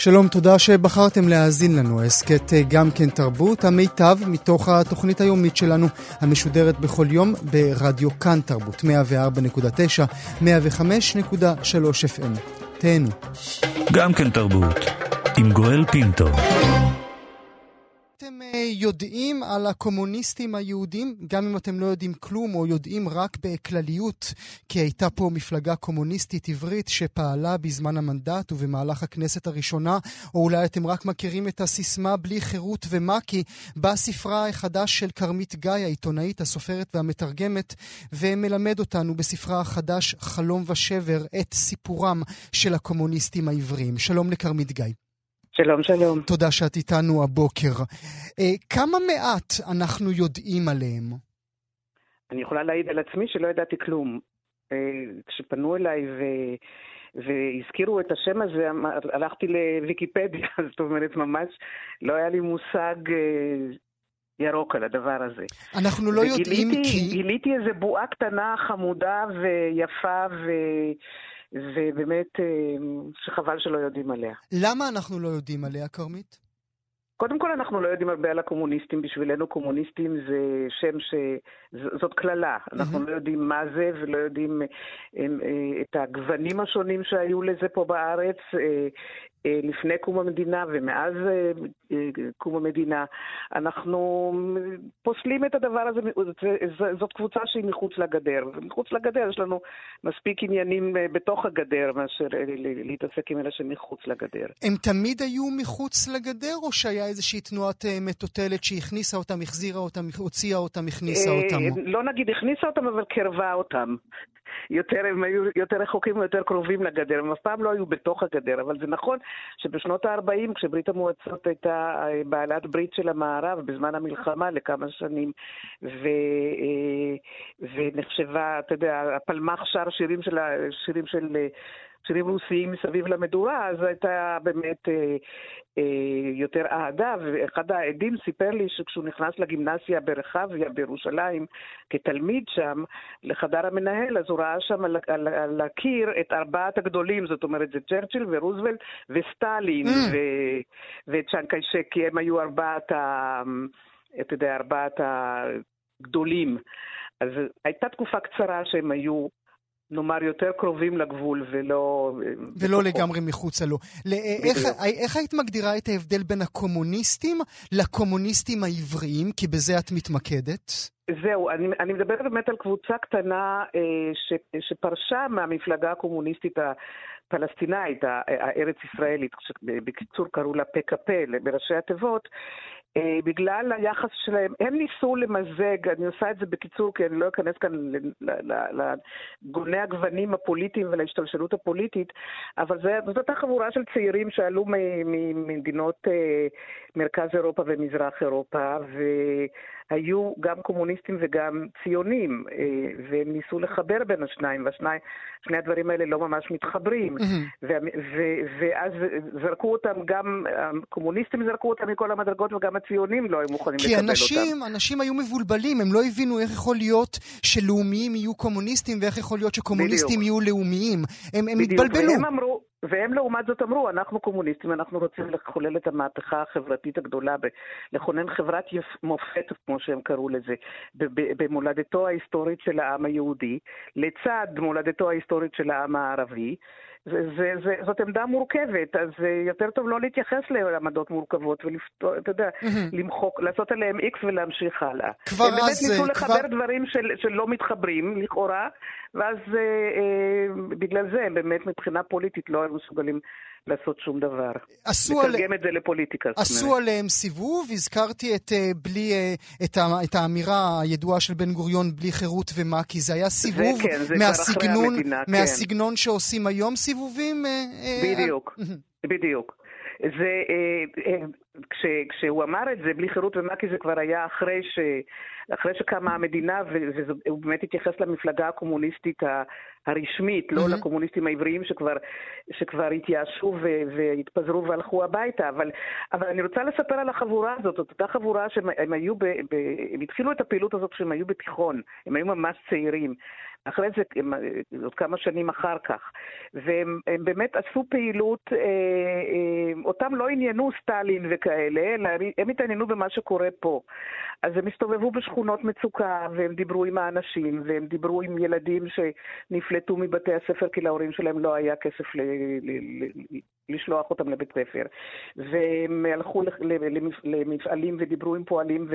שלום, תודה שבחרתם להאזין לנו. הסכת אה, גם כן תרבות, המיטב מתוך התוכנית היומית שלנו, המשודרת בכל יום ברדיו כאן תרבות, 104.9, 105.3 FM. תהנו. גם כן תרבות, עם גואל פינטו. יודעים על הקומוניסטים היהודים, גם אם אתם לא יודעים כלום או יודעים רק בכלליות, כי הייתה פה מפלגה קומוניסטית עברית שפעלה בזמן המנדט ובמהלך הכנסת הראשונה, או אולי אתם רק מכירים את הסיסמה בלי חירות ומק"י, בספרה החדש של כרמית גיא, העיתונאית, הסופרת והמתרגמת, ומלמד אותנו בספרה החדש חלום ושבר את סיפורם של הקומוניסטים העבריים. שלום לכרמית גיא. שלום, שלום. תודה שאת איתנו הבוקר. אה, כמה מעט אנחנו יודעים עליהם? אני יכולה להעיד על עצמי שלא ידעתי כלום. אה, כשפנו אליי ו... והזכירו את השם הזה, הלכתי לוויקיפדיה, זאת אומרת, ממש לא היה לי מושג אה, ירוק על הדבר הזה. אנחנו לא יודעים כי... גיליתי איזו בועה קטנה, חמודה ויפה ו... ובאמת אה, שחבל שלא יודעים עליה. למה אנחנו לא יודעים עליה, כרמית? קודם כל אנחנו לא יודעים הרבה על הקומוניסטים, בשבילנו קומוניסטים זה שם ש... זאת קללה. אנחנו mm-hmm. לא יודעים מה זה ולא יודעים אה, אה, את הגוונים השונים שהיו לזה פה בארץ. אה, לפני קום המדינה ומאז אה, אה, קום המדינה. אנחנו פוסלים את הדבר הזה, זאת קבוצה שהיא מחוץ לגדר. ומחוץ לגדר יש לנו מספיק עניינים בתוך הגדר מאשר להתעסק עם אלה שמחוץ לגדר. הם תמיד היו מחוץ לגדר, או שהיה איזושהי תנועת מטוטלת שהכניסה אותם, החזירה אותם, הוציאה אותם, הכניסה אותם? לא נגיד הכניסה אותם, אבל קרבה אותם. יותר, הם היו יותר רחוקים ויותר קרובים לגדר, הם אף פעם לא היו בתוך הגדר, אבל זה נכון שבשנות ה-40, כשברית המועצות הייתה אה, בעלת ברית של המערב בזמן המלחמה לכמה שנים, ו, אה, ונחשבה, אתה יודע, הפלמ"ח שר שירים של, שירים של שירים רוסיים מסביב למדורה, אז הייתה באמת אה, אה, יותר אהדה, ואחד העדים סיפר לי שכשהוא נכנס לגימנסיה ברחביה בירושלים, כתלמיד שם, לחדר המנהל, אז הוא ראה שם על, על, על הקיר את ארבעת הגדולים, זאת אומרת, זה צ'רצ'יל ורוזוולט וסטלין mm. ו, וצ'אנקאי שקי, הם היו ארבעת ה... אתה יודע, ארבעת הגדולים. אז הייתה תקופה קצרה שהם היו נאמר, יותר קרובים לגבול ולא... ולא לגמרי מחוצה לו. איך, איך היית מגדירה את ההבדל בין הקומוניסטים לקומוניסטים העבריים? כי בזה את מתמקדת. זהו, אני, אני מדברת באמת על קבוצה קטנה אה, ש, שפרשה מהמפלגה הקומוניסטית הפלסטינאית, הארץ ישראלית, שבקיצור קראו לה פק"פ בראשי התיבות, אה, בגלל היחס שלהם, הם ניסו למזג, אני עושה את זה בקיצור כי אני לא אכנס כאן לגוני הגוונים הפוליטיים ולהשתלשלות הפוליטית, אבל זאת הייתה חבורה של צעירים שעלו ממדינות אה, מרכז אירופה ומזרח אירופה, ו... היו גם קומוניסטים וגם ציונים, אה, והם ניסו לחבר בין השניים, ושני הדברים האלה לא ממש מתחברים. ואז זרקו אותם, גם הקומוניסטים זרקו אותם מכל המדרגות, וגם הציונים לא היו מוכנים לקבל אנשים, אותם. כי אנשים היו מבולבלים, הם לא הבינו איך יכול להיות שלאומיים יהיו קומוניסטים, ואיך יכול להיות שקומוניסטים בדיוק. יהיו לאומיים. הם, הם התבלבלו. והם אמרו, והם לעומת זאת אמרו, אנחנו קומוניסטים, אנחנו רוצים לחולל את המהפכה החברתית הגדולה, לכונן חברת מופת, כמו שהם קראו לזה, במולדתו ההיסטורית של העם היהודי, לצד מולדתו ההיסטורית של העם הערבי. זה, זה, זה, זאת עמדה מורכבת, אז יותר טוב לא להתייחס לעמדות מורכבות ואתה יודע, mm-hmm. למחוק, לעשות עליהם איקס ולהמשיך הלאה. כבר אז... הם באמת ניסו לחבר כבר... דברים של, שלא מתחברים, לכאורה, ואז אה, אה, בגלל זה הם באמת מבחינה פוליטית לא, היו מסוגלים לעשות שום דבר. עשו לתרגם על... את זה לפוליטיקה. עשו עליהם סיבוב, הזכרתי את, אה, בלי, אה, את, ה, את האמירה הידועה של בן גוריון, בלי חירות ומה, כי זה היה סיבוב זה, כן, זה מהסגנון, המדינה, מהסגנון כן. שעושים היום סיבובים? בדיוק, בדיוק. זה, כש, כשהוא אמר את זה, בלי חירות ומק"י, זה כבר היה אחרי, ש, אחרי שקמה המדינה, והוא באמת התייחס למפלגה הקומוניסטית הרשמית, לא mm-hmm. לקומוניסטים העבריים שכבר, שכבר התייאשו והתפזרו והלכו הביתה. אבל, אבל אני רוצה לספר על החבורה הזאת, זאת אותה חבורה שהם היו, ב, ב, הם התחילו את הפעילות הזאת כשהם היו בתיכון, הם היו ממש צעירים. אחרי זה, עוד כמה שנים אחר כך. והם באמת עשו פעילות, אה, אה, אותם לא עניינו סטלין וכאלה, אלא הם התעניינו במה שקורה פה. אז הם הסתובבו בשכונות מצוקה, והם דיברו עם האנשים, והם דיברו עם ילדים שנפלטו מבתי הספר כי להורים שלהם לא היה כסף ל- ל- ל- לשלוח אותם לבית ספר. והם הלכו למפעלים ודיברו עם פועלים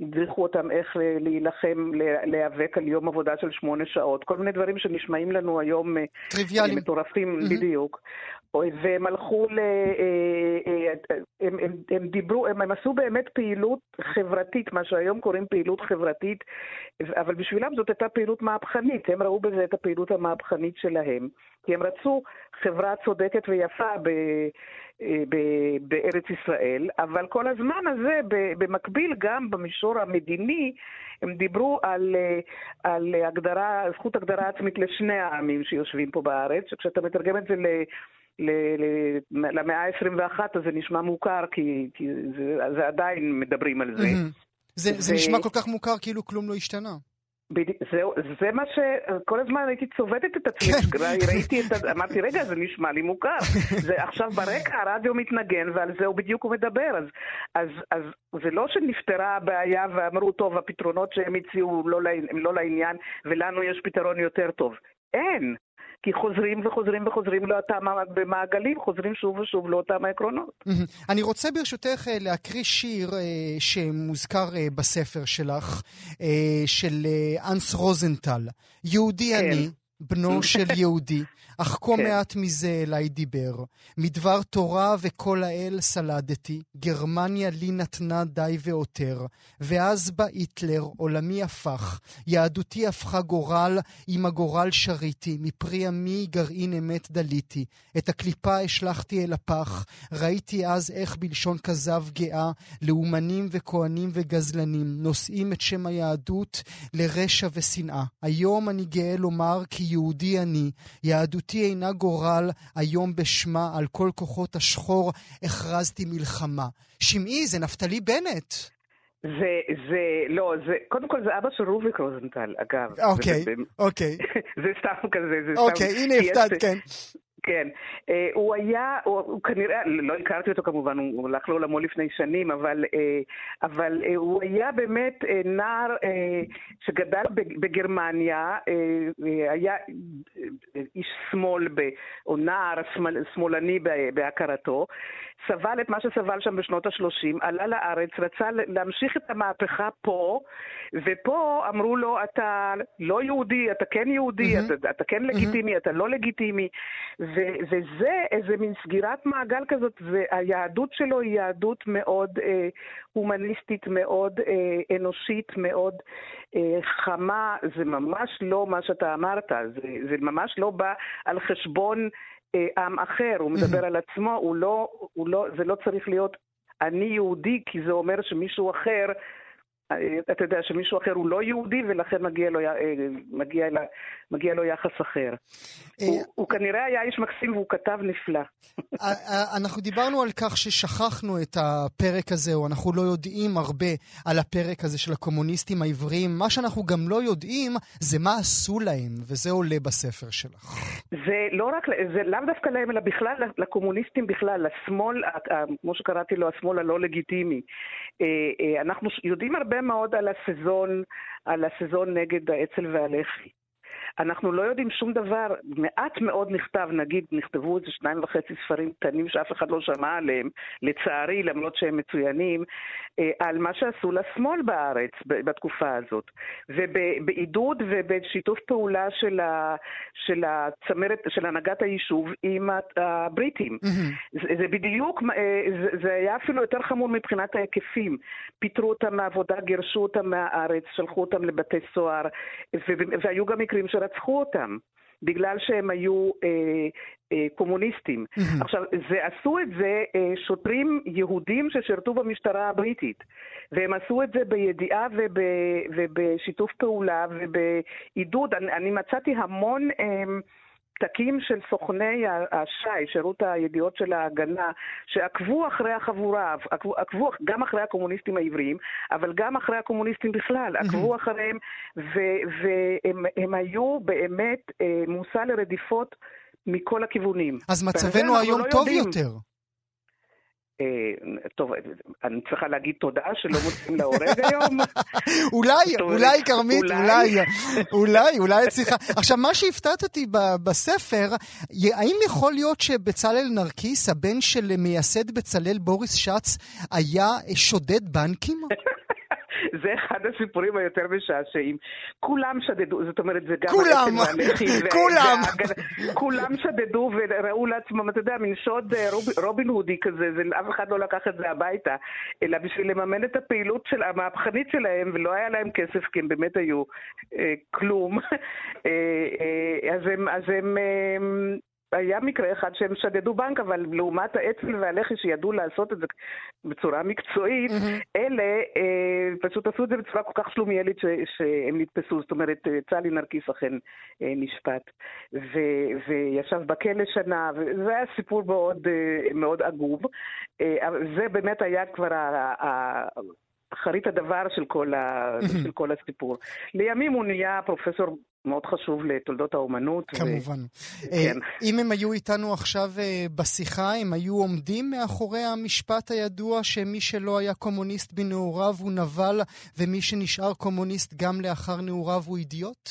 והדריכו אותם איך להילחם, להיאבק על יום עבודה של שמונה שעות. כל מיני דברים שנשמעים לנו היום אה, טריוויאליים. מטורפים, mm-hmm. בדיוק. והם הלכו ל... אה, אה, הם, הם, הם דיברו, הם, הם עשו באמת פעילות חברתית, מה שהיום קוראים פעילות חברתית, אבל בשבילם זאת הייתה פעילות מהפכנית, הם ראו בזה את הפעילות המהפכנית שלהם, כי הם רצו חברה צודקת ויפה ב, אה, ב, בארץ ישראל, אבל כל הזמן הזה, במקביל גם במישור המדיני, הם דיברו על, על הגדרה, זכות הגדרה עצמית לשני העמים שיושבים פה בארץ, שכשאתה מתרגם את זה ל... למאה ה-21, אז זה נשמע מוכר, כי, כי זה, זה עדיין מדברים על זה. זה, ו... זה נשמע כל כך מוכר כאילו כלום לא השתנה. זה, זה מה ש... כל הזמן הייתי צובטת את עצמי, כן. ראיתי את ה... אמרתי, רגע, זה נשמע לי מוכר. זה עכשיו ברקע הרדיו מתנגן ועל זה הוא בדיוק הוא מדבר. אז, אז, אז זה לא שנפתרה הבעיה ואמרו, טוב, הפתרונות שהם הציעו לא, הם לא לעניין ולנו יש פתרון יותר טוב. אין. כי חוזרים וחוזרים וחוזרים לאותם במעגלים, חוזרים שוב ושוב לאותם העקרונות. אני רוצה ברשותך אה, להקריא שיר אה, שמוזכר אה, בספר שלך, של אנס רוזנטל. יהודי כן. אני, בנו של יהודי, אך כה כן. מעט מזה אליי דיבר. מדבר תורה וכל האל סלדתי, גרמניה לי נתנה די ועותר. ואז בא היטלר, עולמי הפך, יהדותי הפכה גורל, עם הגורל שריתי, מפרי עמי גרעין אמת דליתי. את הקליפה השלכתי אל הפח, ראיתי אז איך בלשון כזב גאה, לאומנים וכהנים וגזלנים, נושאים את שם היהדות לרשע ושנאה. היום אני גאה לומר כי יהודי אני, יהדות יהדותי אינה גורל, היום בשמה על כל כוחות השחור הכרזתי מלחמה. שמעי, זה נפתלי בנט. זה, זה, לא, זה, קודם כל זה אבא של רוביק רוזנטל, אגב. אוקיי, זה, אוקיי. זה סתם כזה, זה אוקיי, סתם... הנה הפתעת, כן. כן. אה, הוא היה, הוא, הוא כנראה, לא הכרתי אותו כמובן, הוא הלך לעולמו לפני שנים, אבל, אה, אבל אה, הוא היה באמת נער שגדל בגרמניה, היה איש שמאל, או נער שמאלני בהכרתו, סבל את מה שסבל שם בשנות ה-30, עלה לארץ, רצה להמשיך את המהפכה פה, ופה אמרו לו, אתה לא יהודי, אתה כן יהודי, mm-hmm. אתה, אתה כן לגיטימי, mm-hmm. אתה לא לגיטימי, ו- וזה איזה מין סגירת מעגל כזאת, והיהדות שלו היא יהדות מאוד אה, הומניסטית, מאוד אה, אנושית, מאוד אה, חמה, זה ממש לא מה שאתה אמרת, זה, זה ממש לא בא על חשבון... אה, עם אחר, הוא מדבר על עצמו, הוא לא, הוא לא, זה לא צריך להיות אני יהודי, כי זה אומר שמישהו אחר אתה יודע שמישהו אחר הוא לא יהודי ולכן מגיע לו, אה, מגיע, מגיע לו יחס אחר. הוא, הוא כנראה היה איש מקסים והוא כתב נפלא. אנחנו דיברנו על כך ששכחנו את הפרק הזה, או אנחנו לא יודעים הרבה על הפרק הזה של הקומוניסטים העבריים. מה שאנחנו גם לא יודעים זה מה עשו להם, וזה עולה בספר שלך. זה לא רק, זה לאו דווקא להם, אלא בכלל לקומוניסטים בכלל, לשמאל, כמו שקראתי לו, השמאל הלא לגיטימי. אנחנו יודעים הרבה מאוד על הסזון, על הסזון נגד האצ"ל והלח"י. אנחנו לא יודעים שום דבר, מעט מאוד נכתב, נגיד, נכתבו איזה שניים וחצי ספרים קטנים שאף אחד לא שמע עליהם, לצערי, למרות שהם מצוינים, אה, על מה שעשו לשמאל בארץ בתקופה הזאת. ובעידוד ובשיתוף פעולה של, ה, של הצמרת, של הנהגת היישוב עם הבריטים. Mm-hmm. זה, זה בדיוק, אה, זה, זה היה אפילו יותר חמור מבחינת ההיקפים. פיטרו אותם מהעבודה, גירשו אותם מהארץ, שלחו אותם לבתי סוהר, והיו גם מקרים שרצחו אותם. בגלל שהם היו אה, אה, קומוניסטים. Mm-hmm. עכשיו, זה, עשו את זה אה, שוטרים יהודים ששירתו במשטרה הבריטית, והם עשו את זה בידיעה וב, ובשיתוף פעולה ובעידוד. אני, אני מצאתי המון... אה, פתקים של סוכני השי, שירות הידיעות של ההגנה, שעקבו אחרי החבורה, עקבו, עקבו גם אחרי הקומוניסטים העבריים, אבל גם אחרי הקומוניסטים בכלל, עקבו אחריהם, והם היו באמת אה, מושא לרדיפות מכל הכיוונים. אז מצבנו היום לא טוב יודעים. יותר. אה, טוב, אני צריכה להגיד תודה שלא מוצאים להורג היום. אולי, אולי, כרמית, אולי, אולי, אולי צריכה. עכשיו, מה שהפתעת אותי בספר, האם יכול להיות שבצלאל נרקיס, הבן של מייסד בצלאל בוריס שץ, היה שודד בנקים? זה אחד הסיפורים היותר משעשעים. כולם שדדו, זאת אומרת, זה גם... כולם, כולם. כולם שדדו וראו לעצמם, אתה יודע, מין שוד אה, רוב, רובין הודי כזה, אף אחד לא לקח את זה הביתה, אלא בשביל לממן את הפעילות של, המהפכנית שלהם, ולא היה להם כסף, כי הם באמת היו אה, כלום. אה, אז הם... היה מקרה אחד שהם שדדו בנק, אבל לעומת האצ"ל והלח"י שידעו לעשות את זה בצורה מקצועית, mm-hmm. אלה אה, פשוט עשו את זה בצורה כל כך שלומיאלית ש, שהם נתפסו. זאת אומרת, אה, צלי נרקיס אכן אה, נשפט, ו, וישב בכלא שנה, וזה היה סיפור מאוד, אה, מאוד עגוב. אה, זה באמת היה כבר ה... ה אחרית הדבר של כל, ה... של כל הסיפור. לימים הוא נהיה פרופסור מאוד חשוב לתולדות האומנות. כמובן. ו... כן. אם הם היו איתנו עכשיו אה, בשיחה, הם היו עומדים מאחורי המשפט הידוע שמי שלא היה קומוניסט בנעוריו הוא נבל, ומי שנשאר קומוניסט גם לאחר נעוריו הוא אידיוט?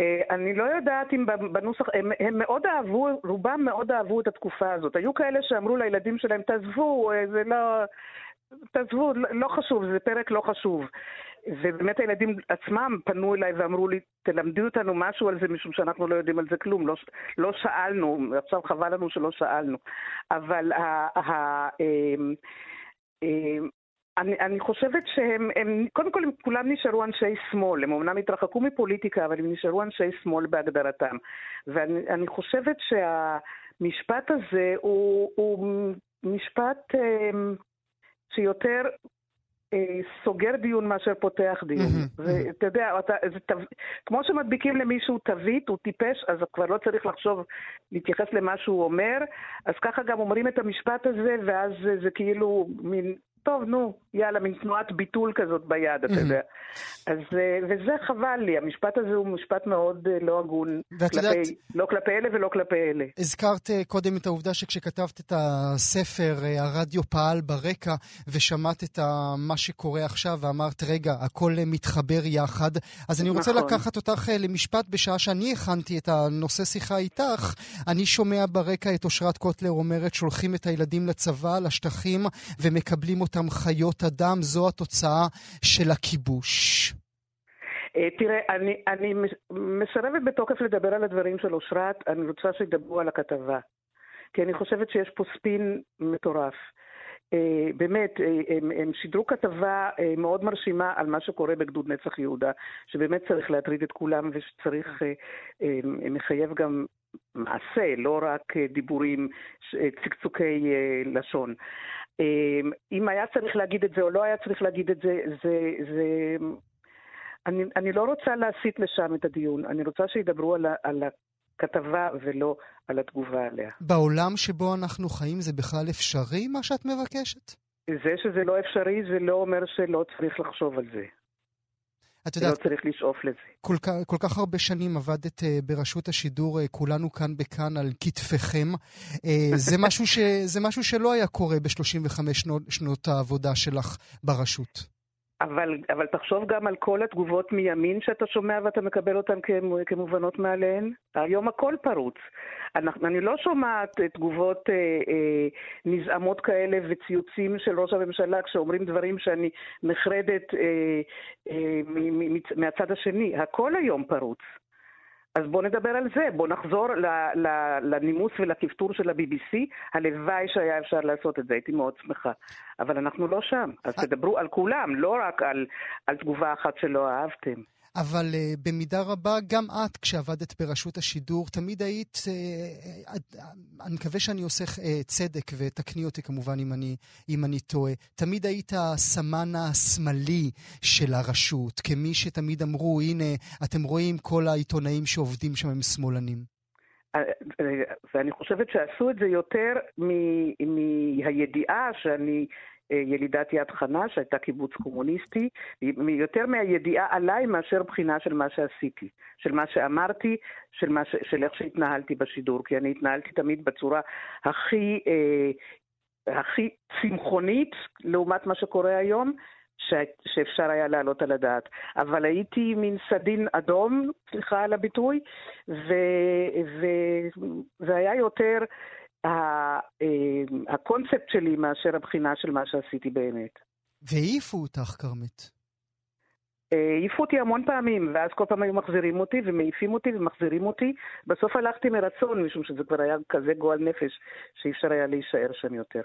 אה, אני לא יודעת אם בנוסח, הם, הם מאוד אהבו, רובם מאוד אהבו את התקופה הזאת. היו כאלה שאמרו לילדים שלהם, תעזבו, אה, זה לא... תעזבו, לא חשוב, זה פרק לא חשוב. ובאמת הילדים עצמם פנו אליי ואמרו לי, תלמדי אותנו משהו על זה, משום שאנחנו לא יודעים על זה כלום. לא, לא שאלנו, עכשיו חבל לנו שלא שאלנו. אבל ה, ה, אמ, אמ, אני, אני חושבת שהם, הם, קודם כל הם כולם נשארו אנשי שמאל, הם אמנם התרחקו מפוליטיקה, אבל הם נשארו אנשי שמאל בהגדרתם. ואני חושבת שהמשפט הזה הוא, הוא משפט אה, שיותר אה, סוגר דיון מאשר פותח דיון. ואתה יודע, אתה, זה, תו, כמו שמדביקים למישהו תווית, הוא טיפש, אז כבר לא צריך לחשוב, להתייחס למה שהוא אומר, אז ככה גם אומרים את המשפט הזה, ואז זה, זה כאילו מין טוב, נו, יאללה, מין תנועת ביטול כזאת ביד, אתה יודע. אז, אה, וזה חבל לי, המשפט הזה הוא משפט מאוד אה, לא הגון, כלפי, יודעת, לא כלפי אלה ולא כלפי אלה. הזכרת אה, קודם את העובדה שכשכתבת את הספר, הרדיו פעל ברקע, ושמעת את מה שקורה עכשיו, ואמרת, רגע, הכל מתחבר יחד. אז אני רוצה נכון. לקחת אותך למשפט בשעה שאני הכנתי את הנושא שיחה איתך. אני שומע ברקע את אושרת קוטלר אומרת, שולחים את הילדים לצבא, לשטחים, ומקבלים אותם אותם חיות אדם, זו התוצאה של הכיבוש. אה, תראה, אני, אני מסרבת בתוקף לדבר על הדברים של אושרת, אני רוצה שידברו על הכתבה. כי אני חושבת שיש פה ספין מטורף. Uh, באמת, uh, הם, הם שידרו כתבה מאוד מרשימה על מה שקורה בגדוד נצח יהודה, שבאמת צריך להטריד את כולם ושצריך, מחייב גם מעשה, לא רק דיבורים, צקצוקי לשון. אמ, אם היה צריך להגיד את זה או לא היה צריך להגיד את זה, זה... זה... אני, אני לא רוצה להסיט לשם את הדיון, אני רוצה שידברו על, ה, על הכתבה ולא על התגובה עליה. בעולם שבו אנחנו חיים זה בכלל אפשרי, מה שאת מבקשת? זה שזה לא אפשרי, זה לא אומר שלא צריך לחשוב על זה. את יודעת, לא צריך לשאוף לזה. כל, כל כך הרבה שנים עבדת uh, ברשות השידור, uh, כולנו כאן בכאן על כתפיכם. Uh, זה, משהו ש, זה משהו שלא היה קורה ב-35 שנות, שנות העבודה שלך ברשות. אבל, אבל תחשוב גם על כל התגובות מימין שאתה שומע ואתה מקבל אותן כמובנות מאליהן. היום הכל פרוץ. אני, אני לא שומעת תגובות אה, אה, נזעמות כאלה וציוצים של ראש הממשלה כשאומרים דברים שאני נחרדת אה, אה, מהצד השני. הכל היום פרוץ. אז בואו נדבר על זה, בואו נחזור לנימוס ולכפתור של ה-BBC. הלוואי שהיה אפשר לעשות את זה, הייתי מאוד שמחה. אבל אנחנו לא שם, אז אה. תדברו על כולם, לא רק על, על תגובה אחת שלא אהבתם. אבל uh, במידה רבה, גם את, כשעבדת ברשות השידור, תמיד היית, uh, uh, אני מקווה שאני עושה uh, צדק, ותקני אותי כמובן אם אני, אם אני טועה, תמיד היית הסמן השמאלי של הרשות, כמי שתמיד אמרו, הנה, אתם רואים, כל העיתונאים שעובדים שם הם שמאלנים. ואני חושבת שעשו את זה יותר מהידיעה שאני אה, ילידת יד חנה, שהייתה קיבוץ קומוניסטי, יותר מהידיעה עליי מאשר בחינה של מה שעשיתי, של מה שאמרתי, של, מה ש... של איך שהתנהלתי בשידור, כי אני התנהלתי תמיד בצורה הכי, אה, הכי צמחונית לעומת מה שקורה היום, ש... שאפשר היה להעלות על הדעת. אבל הייתי מין סדין אדום, סליחה על הביטוי, ו... ו... היה יותר... אמ, הקונספט שלי מאשר הבחינה של מה שעשיתי באמת. והעיפו אותך, כרמית. אה, העיפו אותי המון פעמים, ואז כל פעם היו מחזירים אותי ומעיפים אותי ומחזירים אותי. בסוף הלכתי מרצון, משום שזה כבר היה כזה גועל נפש, שאי אפשר היה להישאר שם יותר.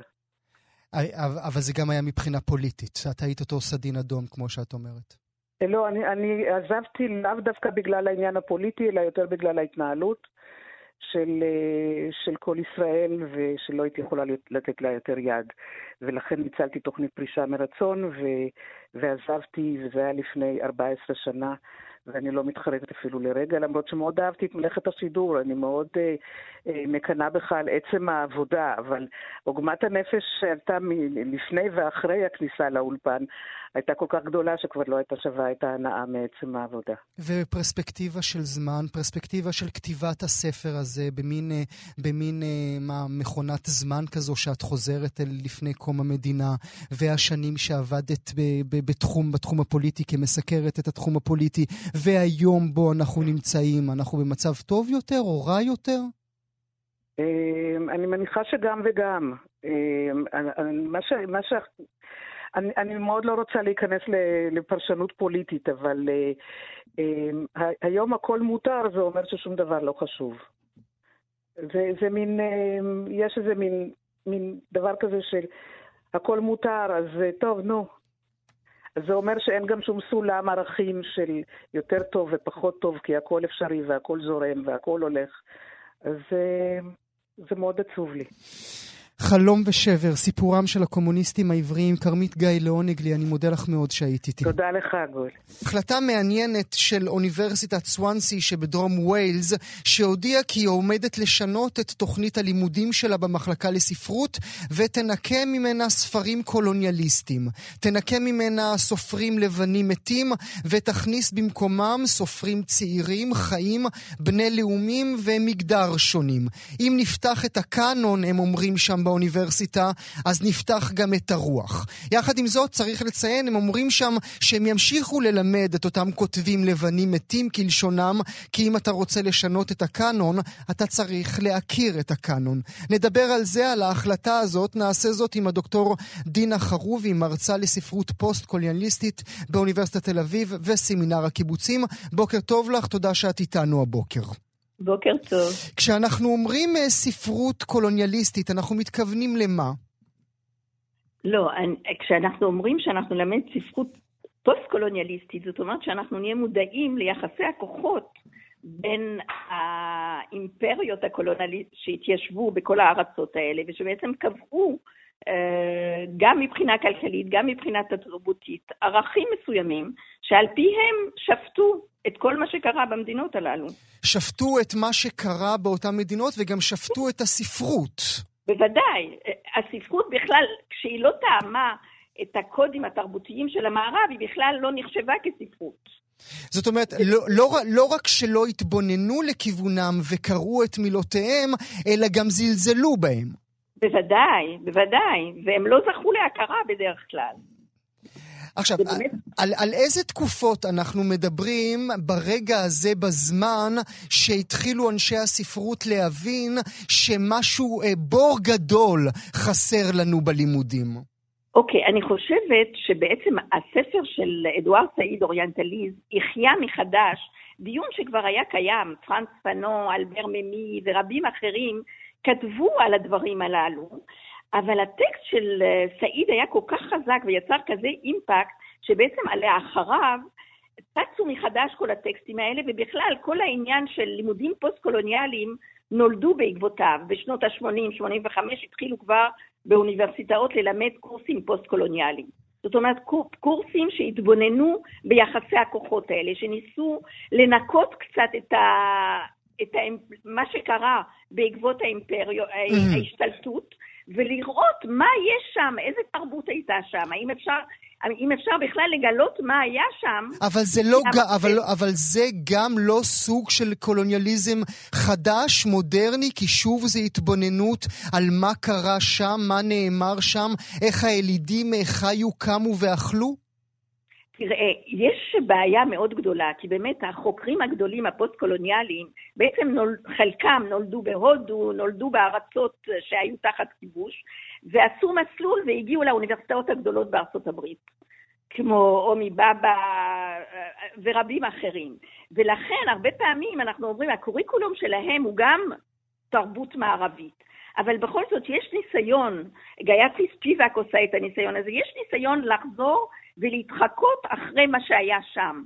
אבל זה גם היה מבחינה פוליטית, שאת היית אותו סדין אדום, כמו שאת אומרת. אה, לא, אני, אני עזבתי לאו דווקא בגלל העניין הפוליטי, אלא יותר בגלל ההתנהלות. של, אה, של כל ישראל ושלא הייתי יכולה לתת לה יותר יד. ולכן ניצלתי תוכנית פרישה מרצון ו, ועזבתי, וזה היה לפני 14 שנה. ואני לא מתחרטת אפילו לרגע, למרות שמאוד אהבתי את מלאכת השידור, אני מאוד אה, אה, מקנאה בך על עצם העבודה, אבל עוגמת הנפש שעלתה לפני ואחרי הכניסה לאולפן הייתה כל כך גדולה שכבר לא הייתה שווה את ההנאה מעצם העבודה. ופרספקטיבה של זמן, פרספקטיבה של כתיבת הספר הזה במין, אה, במין אה, מה, מכונת זמן כזו שאת חוזרת אל לפני קום המדינה, והשנים שעבדת ב, ב, בתחום, בתחום הפוליטי כמסקרת את התחום הפוליטי, והיום בו אנחנו נמצאים, אנחנו במצב טוב יותר או רע יותר? אמ, אני מניחה שגם וגם. אמ, מה ש... מה ש... אני, אני מאוד לא רוצה להיכנס לפרשנות פוליטית, אבל אמ, היום הכל מותר, זה אומר ששום דבר לא חשוב. זה, זה מין, יש איזה מין, מין דבר כזה של הכל מותר, אז טוב, נו, זה אומר שאין גם שום סולם ערכים של יותר טוב ופחות טוב, כי הכל אפשרי והכל זורם והכל הולך. אז זה מאוד עצוב לי. חלום ושבר, סיפורם של הקומוניסטים העבריים, כרמית גיא לעונג לי, אני מודה לך מאוד שהיית איתי. תודה לך, גול. החלטה מעניינת של אוניברסיטת סוונסי שבדרום ויילס, שהודיעה כי היא עומדת לשנות את תוכנית הלימודים שלה במחלקה לספרות, ותנקה ממנה ספרים קולוניאליסטיים. תנקה ממנה סופרים לבנים מתים, ותכניס במקומם סופרים צעירים, חיים, בני לאומים ומגדר שונים. אם נפתח את הקאנון, הם אומרים שם באוניברסיטה, אז נפתח גם את הרוח. יחד עם זאת, צריך לציין, הם אומרים שם שהם ימשיכו ללמד את אותם כותבים לבנים מתים כלשונם, כי אם אתה רוצה לשנות את הקאנון, אתה צריך להכיר את הקאנון. נדבר על זה, על ההחלטה הזאת, נעשה זאת עם הדוקטור דינה חרובי, מרצה לספרות פוסט-קולוניאליסטית באוניברסיטת תל אביב וסמינר הקיבוצים. בוקר טוב לך, תודה שאת איתנו הבוקר. בוקר טוב. כשאנחנו אומרים אה, ספרות קולוניאליסטית, אנחנו מתכוונים למה? לא, אני, כשאנחנו אומרים שאנחנו נלמד ספרות פוסט-קולוניאליסטית, זאת אומרת שאנחנו נהיה מודעים ליחסי הכוחות בין האימפריות הקולוניאליסטיות שהתיישבו בכל הארצות האלה, ושבעצם קבעו גם מבחינה כלכלית, גם מבחינה תרבותית, ערכים מסוימים שעל פיהם שפטו את כל מה שקרה במדינות הללו. שפטו את מה שקרה באותן מדינות וגם שפטו את הספרות. בוודאי. הספרות בכלל, כשהיא לא טעמה את הקודים התרבותיים של המערב, היא בכלל לא נחשבה כספרות. זאת אומרת, לא, לא, לא רק שלא התבוננו לכיוונם וקראו את מילותיהם, אלא גם זלזלו בהם. בוודאי, בוודאי, והם לא זכו להכרה בדרך כלל. עכשיו, באמת... על, על איזה תקופות אנחנו מדברים ברגע הזה בזמן שהתחילו אנשי הספרות להבין שמשהו, אה, בור גדול חסר לנו בלימודים? אוקיי, okay, אני חושבת שבעצם הספר של אדוארד סעיד אוריינטליזם החיה מחדש דיון שכבר היה קיים, פרנץ פנון, אלבר ממי ורבים אחרים כתבו על הדברים הללו, אבל הטקסט של אה, סעיד היה כל כך חזק ויצר כזה אימפקט, שבעצם לאחריו צצו מחדש כל הטקסטים האלה, ובכלל כל העניין של לימודים פוסט-קולוניאליים נולדו בעקבותיו. בשנות ה-80, 85 התחילו כבר באוניברסיטאות ללמד קורסים פוסט-קולוניאליים. זאת אומרת, קורסים שהתבוננו ביחסי הכוחות האלה, שניסו לנקות קצת את, ה, את ה, מה שקרה בעקבות האימפריות, mm-hmm. ההשתלטות, ולראות מה יש שם, איזה תרבות הייתה שם, האם אפשר, אם אפשר בכלל לגלות מה היה שם. אבל זה, לא ג... אבל, אבל זה גם לא סוג של קולוניאליזם חדש, מודרני, כי שוב זה התבוננות על מה קרה שם, מה נאמר שם, איך הילידים חיו, קמו ואכלו? תראה, יש בעיה מאוד גדולה, כי באמת החוקרים הגדולים הפוסט-קולוניאליים, בעצם נול, חלקם נולדו בהודו, נולדו בארצות שהיו תחת כיבוש, ועשו מסלול והגיעו לאוניברסיטאות הגדולות בארצות הברית, כמו עומי בבא ורבים אחרים. ולכן הרבה פעמים אנחנו אומרים, הקוריקולום שלהם הוא גם תרבות מערבית. אבל בכל זאת יש ניסיון, גייסי ספיבק עושה את הניסיון הזה, יש ניסיון לחזור ולהתחקות אחרי מה שהיה שם,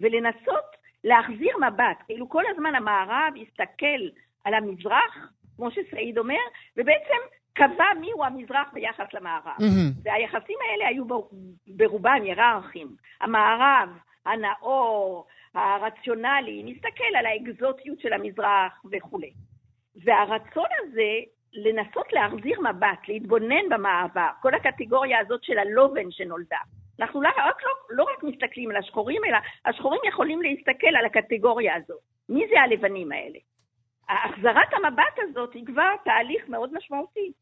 ולנסות להחזיר מבט, כאילו כל הזמן המערב יסתכל על המזרח, כמו שסעיד אומר, ובעצם קבע מיהו המזרח ביחס למערב. Mm-hmm. והיחסים האלה היו ברובם היררכיים. המערב, הנאור, הרציונלי, מסתכל על האקזוטיות של המזרח וכולי. והרצון הזה לנסות להחזיר מבט, להתבונן במעבר, כל הקטגוריה הזאת של הלובן שנולדה. אנחנו לא, רק, לא, לא רק מסתכלים על השחורים, אלא השחורים יכולים להסתכל על הקטגוריה הזאת. מי זה הלבנים האלה? החזרת המבט הזאת היא כבר תהליך מאוד משמעותי.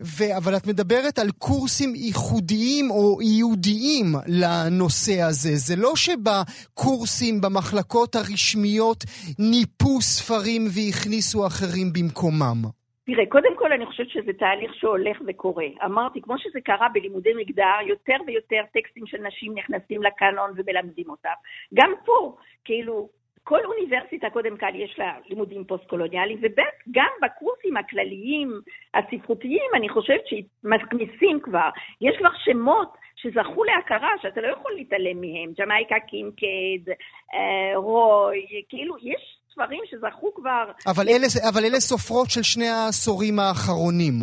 ו- אבל את מדברת על קורסים ייחודיים או ייעודיים לנושא הזה. זה לא שבקורסים, במחלקות הרשמיות, ניפו ספרים והכניסו אחרים במקומם. תראה, קודם כל אני חושבת שזה תהליך שהולך וקורה. אמרתי, כמו שזה קרה בלימודי מגדר, יותר ויותר טקסטים של נשים נכנסים לקאנון ומלמדים אותם. גם פה, כאילו, כל אוניברסיטה קודם כל יש לה לימודים פוסט-קולוניאליים, וגם בקורסים הכלליים, הספרותיים, אני חושבת שמכניסים כבר. יש כבר שמות שזכו להכרה, שאתה לא יכול להתעלם מהם, ג'מייקה קינקד, אה, רוי, כאילו, יש ספרים שזכו כבר... אבל אלה, אבל אלה סופרות של שני העשורים האחרונים.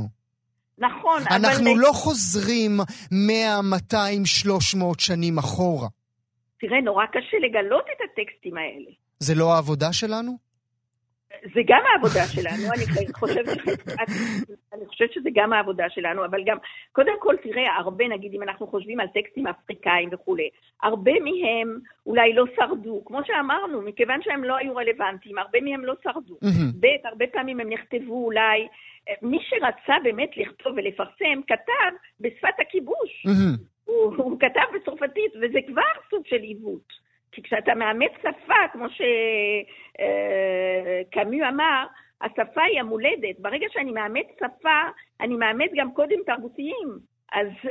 נכון, אנחנו אבל... אנחנו לא חוזרים 100, 200, 300 שנים אחורה. תראה, נורא קשה לגלות את הטקסטים האלה. זה לא העבודה שלנו? זה גם העבודה שלנו, אני חושבת, אני חושבת שזה גם העבודה שלנו, אבל גם, קודם כל, תראה, הרבה, נגיד, אם אנחנו חושבים על טקסטים אפריקאים וכולי, הרבה מהם אולי לא שרדו, כמו שאמרנו, מכיוון שהם לא היו רלוונטיים, הרבה מהם לא שרדו. ב', הרבה פעמים הם נכתבו אולי, מי שרצה באמת לכתוב ולפרסם, כתב בשפת הכיבוש. הוא, הוא כתב בצרפתית, וזה כבר סוג של עיוות. כי כשאתה מאמץ שפה, כמו שקאמיו אה, אמר, השפה היא המולדת. ברגע שאני מאמץ שפה, אני מאמץ גם קודים תרבותיים. אז uh,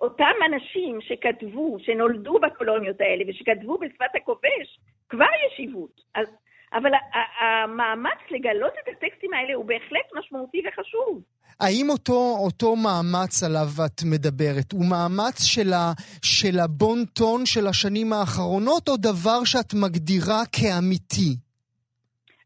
אותם אנשים שכתבו, שנולדו בקולוניות האלה ושכתבו בשפת הכובש, כבר יש עיוות. אז, אבל המאמץ לגלות את הטקסטים האלה הוא בהחלט משמעותי וחשוב. האם אותו, אותו מאמץ עליו את מדברת הוא מאמץ של, ה, של הבון טון של השנים האחרונות, או דבר שאת מגדירה כאמיתי?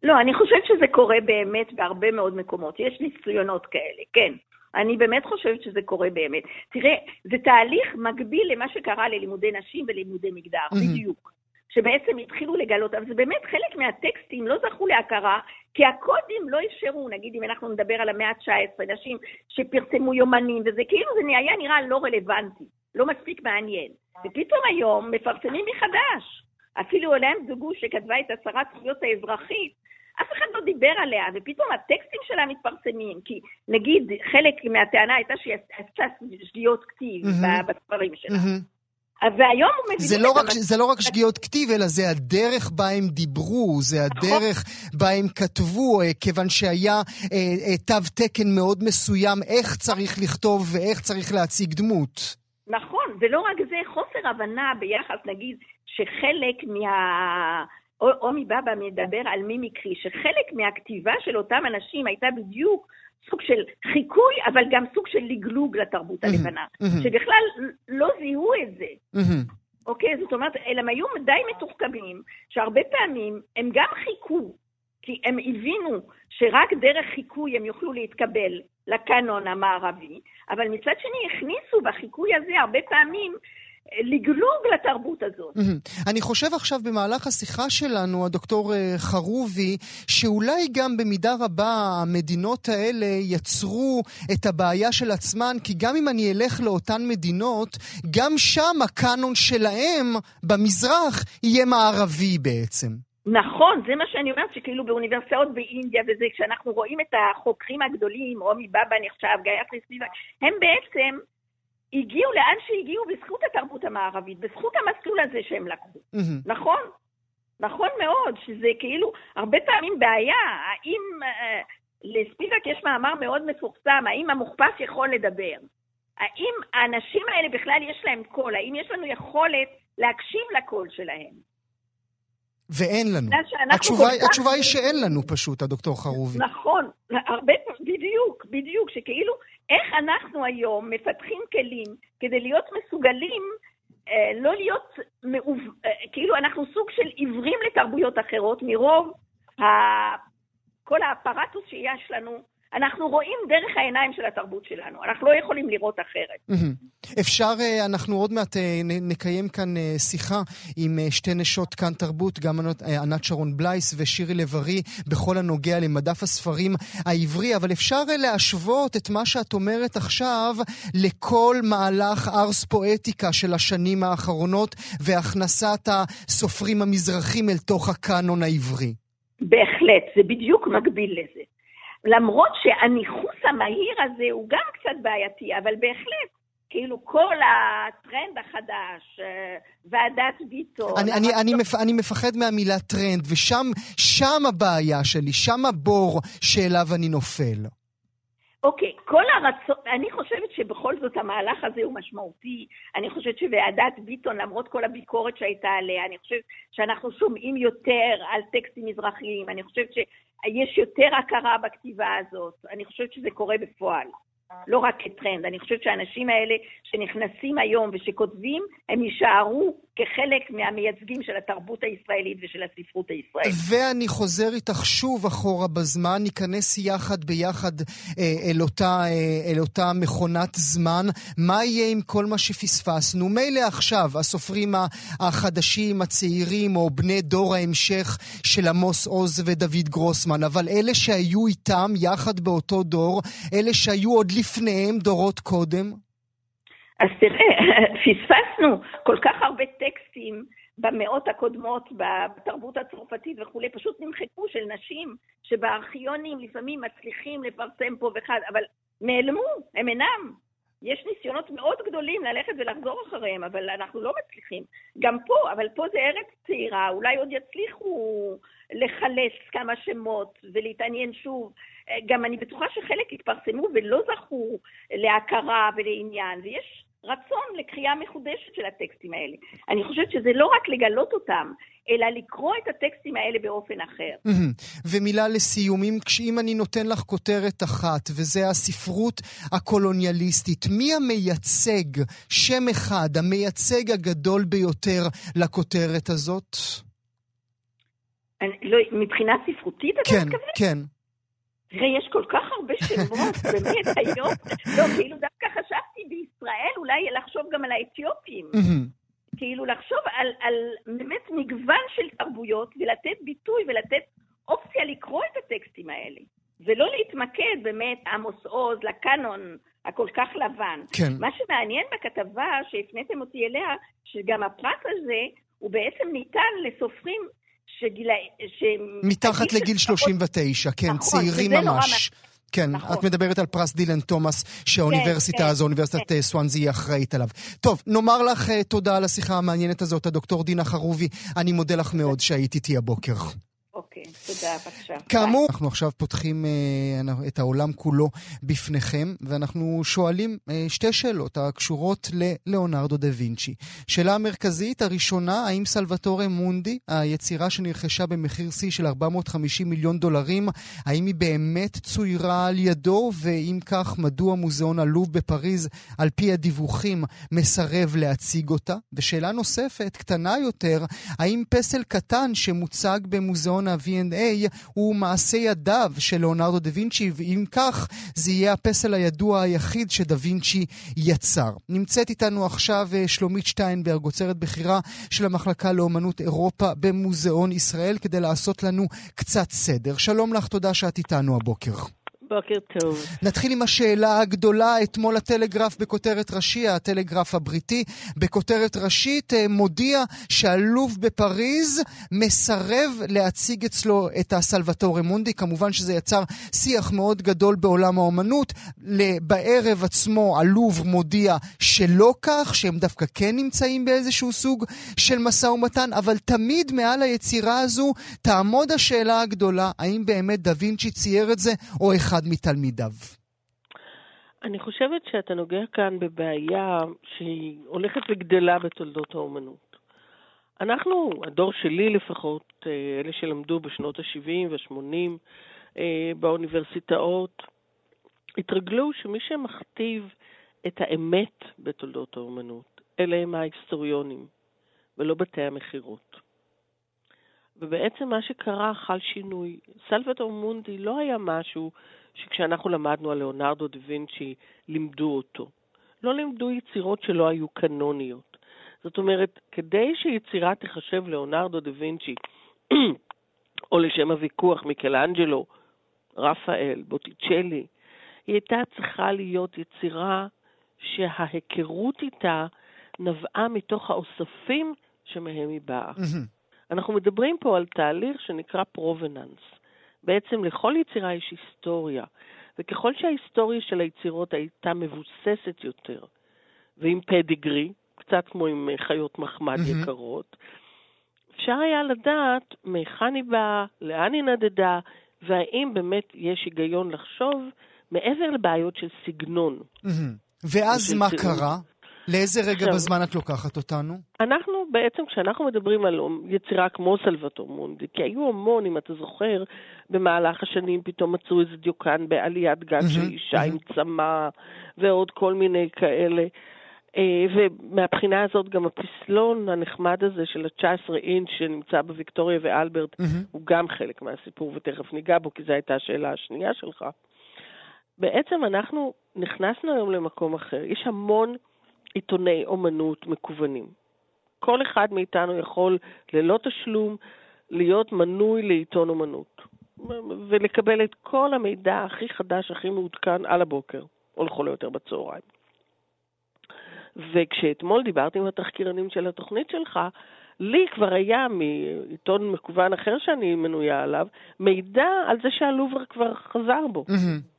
לא, אני חושבת שזה קורה באמת בהרבה מאוד מקומות. יש ניסיונות כאלה, כן. אני באמת חושבת שזה קורה באמת. תראה, זה תהליך מקביל למה שקרה ללימודי נשים ולימודי מגדר, mm-hmm. בדיוק. שבעצם התחילו לגלות, אבל זה באמת חלק מהטקסטים לא זכו להכרה, כי הקודים לא אפשרו, נגיד אם אנחנו נדבר על המאה ה-19, נשים שפרסמו יומנים, וזה כאילו זה היה נראה לא רלוונטי, לא מספיק מעניין. ופתאום היום מפרסמים מחדש. אפילו אלהם דוגו שכתבה את הצהרת זכויות האזרחית, אף אחד לא דיבר עליה, ופתאום הטקסטים שלה מתפרסמים, כי נגיד חלק מהטענה הייתה שהיא עשתה שגיאות כתיב mm-hmm. בספרים שלה. Mm-hmm. והיום הוא מבין... זה, לא רק, זה לא רק שגיאות כתיב, אלא זה הדרך בה הם דיברו, זה נכון. הדרך. בה הם כתבו, אה, כיוון שהיה אה, אה, תו תקן מאוד מסוים איך צריך לכתוב ואיך צריך להציג דמות. נכון, ולא רק זה, חוסר הבנה ביחס, נגיד, שחלק מה... עומי בבא מדבר על מימיקרי, שחלק מהכתיבה של אותם אנשים הייתה בדיוק סוג של חיקוי, אבל גם סוג של לגלוג לתרבות הלבנה, שבכלל לא זיהו את זה. אוקיי? זאת אומרת, הם היו די מתוחכמים, שהרבה פעמים הם גם חיכו, כי הם הבינו שרק דרך חיקוי הם יוכלו להתקבל לקאנון המערבי, אבל מצד שני הכניסו בחיקוי הזה הרבה פעמים לגלוג לתרבות הזאת. אני חושב עכשיו במהלך השיחה שלנו, הדוקטור אה, חרובי, שאולי גם במידה רבה המדינות האלה יצרו את הבעיה של עצמן, כי גם אם אני אלך לאותן מדינות, גם שם הקאנון שלהם במזרח יהיה מערבי בעצם. נכון, זה מה שאני אומרת, שכאילו באוניברסיטאות באינדיה וזה, כשאנחנו רואים את החוקרים הגדולים, רומי בבא נחשב, גיא סביבה, הם בעצם הגיעו לאן שהגיעו בזכות התרבות המערבית, בזכות המסלול הזה שהם לקחו. Mm-hmm. נכון? נכון מאוד, שזה כאילו הרבה פעמים בעיה. האם, אה, לספיבק יש מאמר מאוד מפורסם, האם המוכפף יכול לדבר? האם האנשים האלה בכלל יש להם קול? האם יש לנו יכולת להקשיב לקול שלהם? ואין לנו. התשובה, התשובה היא שאין לנו פשוט, הדוקטור חרובי. נכון, הרבה, בדיוק, בדיוק, שכאילו איך אנחנו היום מפתחים כלים כדי להיות מסוגלים אה, לא להיות, מעוב... אה, כאילו אנחנו סוג של עיוורים לתרבויות אחרות מרוב ה... כל האפרטוס שיש לנו אנחנו רואים דרך העיניים של התרבות שלנו, אנחנו לא יכולים לראות אחרת. אפשר, אה, אנחנו עוד מעט אה, נקיים כאן אה, שיחה עם שתי נשות כאן תרבות, גם ענת שרון בלייס ושירי לב-ארי, בכל הנוגע למדף הספרים העברי, אבל אפשר להשוות את מה שאת אומרת עכשיו לכל מהלך ארס פואטיקה של השנים האחרונות והכנסת הסופרים המזרחים אל תוך הקאנון העברי. בהחלט, זה בדיוק מקביל לזה. למרות שהניכוס המהיר הזה הוא גם קצת בעייתי, אבל בהחלט, כאילו כל הטרנד החדש, אה, ועדת ביטון... אני, אני, אני, מפ, אני מפחד מהמילה טרנד, ושם הבעיה שלי, שם הבור שאליו אני נופל. אוקיי, כל הרצון, אני חושבת שבכל זאת המהלך הזה הוא משמעותי. אני חושבת שוועדת ביטון, למרות כל הביקורת שהייתה עליה, אני חושבת שאנחנו שומעים יותר על טקסטים מזרחיים, אני חושבת שיש יותר הכרה בכתיבה הזאת, אני חושבת שזה קורה בפועל. לא רק כטרנד. אני חושבת שהאנשים האלה שנכנסים היום ושכותבים, הם יישארו כחלק מהמייצגים של התרבות הישראלית ושל הספרות הישראלית. ואני חוזר איתך שוב אחורה בזמן, ניכנס יחד ביחד אה, אל, אותה, אה, אל אותה מכונת זמן. מה יהיה עם כל מה שפספסנו? מילא עכשיו, הסופרים החדשים, הצעירים, או בני דור ההמשך של עמוס עוז ודוד גרוסמן, אבל אלה שהיו איתם יחד באותו דור, אלה שהיו עוד לפניהם דורות קודם? אז תראה, פספסנו כל כך הרבה טקסטים במאות הקודמות בתרבות הצרפתית וכולי, פשוט נמחקו של נשים שבארכיונים לפעמים מצליחים לפרסם פה וחד, אבל נעלמו, הם אינם. יש ניסיונות מאוד גדולים ללכת ולחזור אחריהם, אבל אנחנו לא מצליחים. גם פה, אבל פה זה ארץ צעירה, אולי עוד יצליחו לחלץ כמה שמות ולהתעניין שוב. גם אני בטוחה שחלק התפרסמו ולא זכו להכרה ולעניין, ויש רצון לקריאה מחודשת של הטקסטים האלה. אני חושבת שזה לא רק לגלות אותם, אלא לקרוא את הטקסטים האלה באופן אחר. ומילה לסיום, אם אני נותן לך כותרת אחת, וזה הספרות הקולוניאליסטית, מי המייצג, שם אחד, המייצג הגדול ביותר לכותרת הזאת? אני, לא, מבחינה ספרותית אתה כן, מתכוון? כן, כן. תראה, יש כל כך הרבה שמות, באמת, היום, לא, כאילו דווקא חשבתי בישראל אולי לחשוב גם על האתיופים. כאילו לחשוב על, על באמת מגוון של תרבויות ולתת ביטוי ולתת אופציה לקרוא את הטקסטים האלה. ולא להתמקד באמת, עמוס עוז, לקאנון הכל כך לבן. כן. מה שמעניין בכתבה שהפניתם אותי אליה, שגם הפרס הזה הוא בעצם ניתן לסופרים שגילה... מתחת לגיל 39, כן, נכון, צעירים ממש. כן, נכון. את מדברת על פרס דילן תומאס, שהאוניברסיטה כן, הזו, כן, אוניברסיטת כן. סוואנזי, היא אחראית עליו. טוב, נאמר לך תודה על השיחה המעניינת הזאת, הדוקטור דינה חרובי. אני מודה לך מאוד שהיית איתי הבוקר. אוקיי, תודה, בבקשה. כאמור, אנחנו עכשיו פותחים אה, את העולם כולו בפניכם, ואנחנו שואלים אה, שתי שאלות הקשורות ללאונרדו דה וינצ'י. שאלה המרכזית, הראשונה, האם סלווטורי מונדי, היצירה שנרכשה במחיר שיא של 450 מיליון דולרים, האם היא באמת צוירה על ידו, ואם כך, מדוע מוזיאון הלוב בפריז, על פי הדיווחים, מסרב להציג אותה? ושאלה נוספת, קטנה יותר, האם פסל קטן שמוצג במוזיאון ה... V&A הוא מעשה ידיו של ליאונרדו דה וינצ'י, ואם כך, זה יהיה הפסל הידוע היחיד שדה וינצ'י יצר. נמצאת איתנו עכשיו אה, שלומית שטיינברג, עוצרת בכירה של המחלקה לאומנות אירופה במוזיאון ישראל, כדי לעשות לנו קצת סדר. שלום לך, תודה שאת איתנו הבוקר. בוקר טוב. נתחיל עם השאלה הגדולה. אתמול הטלגרף בכותרת ראשי, הטלגרף הבריטי, בכותרת ראשית אה, מודיע שהלוב בפריז מסרב להציג אצלו את הסלווטורי מונדי. כמובן שזה יצר שיח מאוד גדול בעולם האומנות. בערב עצמו הלוב מודיע שלא כך, שהם דווקא כן נמצאים באיזשהו סוג של משא ומתן, אבל תמיד מעל היצירה הזו תעמוד השאלה הגדולה, האם באמת דה וינצ'י צייר את זה, או אחד אחד מתלמידיו? אני חושבת שאתה נוגע כאן בבעיה שהיא הולכת וגדלה בתולדות האומנות. אנחנו, הדור שלי לפחות, אה, אלה שלמדו בשנות ה-70 וה-80 אה, באוניברסיטאות, התרגלו שמי שמכתיב את האמת בתולדות האומנות, אלה הם ההיסטוריונים, ולא בתי המכירות. ובעצם מה שקרה, חל שינוי. סלווטור מונדי לא היה משהו שכשאנחנו למדנו על ליאונרדו דה וינצ'י, לימדו אותו. לא לימדו יצירות שלא היו קנוניות. זאת אומרת, כדי שיצירה תחשב ליאונרדו דה וינצ'י, או לשם הוויכוח מיקלאנג'לו, רפאל, בוטיצ'לי, היא הייתה צריכה להיות יצירה שההיכרות איתה נבעה מתוך האוספים שמהם היא באה. אנחנו מדברים פה על תהליך שנקרא פרובננס. בעצם לכל יצירה יש היסטוריה, וככל שההיסטוריה של היצירות הייתה מבוססת יותר, ועם פדיגרי, קצת כמו עם חיות מחמד mm-hmm. יקרות, אפשר היה לדעת מהיכן היא באה, לאן היא נדדה, והאם באמת יש היגיון לחשוב מעבר לבעיות של סגנון. Mm-hmm. ואז מה קרה? לאיזה רגע עכשיו, בזמן את לוקחת אותנו? אנחנו בעצם, כשאנחנו מדברים על יצירה כמו סלווטור מונדי, כי היו המון, אם אתה זוכר, במהלך השנים פתאום מצאו איזה דיוקן בעליית גג של אישה עם צמא ועוד כל מיני כאלה. אה, ומהבחינה הזאת גם הפסלון הנחמד הזה של ה-19 אינץ' שנמצא בוויקטוריה ואלברט, mm-hmm. הוא גם חלק מהסיפור, ותכף ניגע בו, כי זו הייתה השאלה השנייה שלך. בעצם אנחנו נכנסנו היום למקום אחר. יש המון עיתוני אומנות מקוונים. כל אחד מאיתנו יכול ללא תשלום להיות מנוי לעיתון אומנות, ולקבל את כל המידע הכי חדש, הכי מעודכן על הבוקר, או לכל היותר בצהריים. וכשאתמול דיברתי עם התחקירנים של התוכנית שלך, לי כבר היה מעיתון מקוון אחר שאני מנויה עליו, מידע על זה שהלובר כבר חזר בו. Mm-hmm.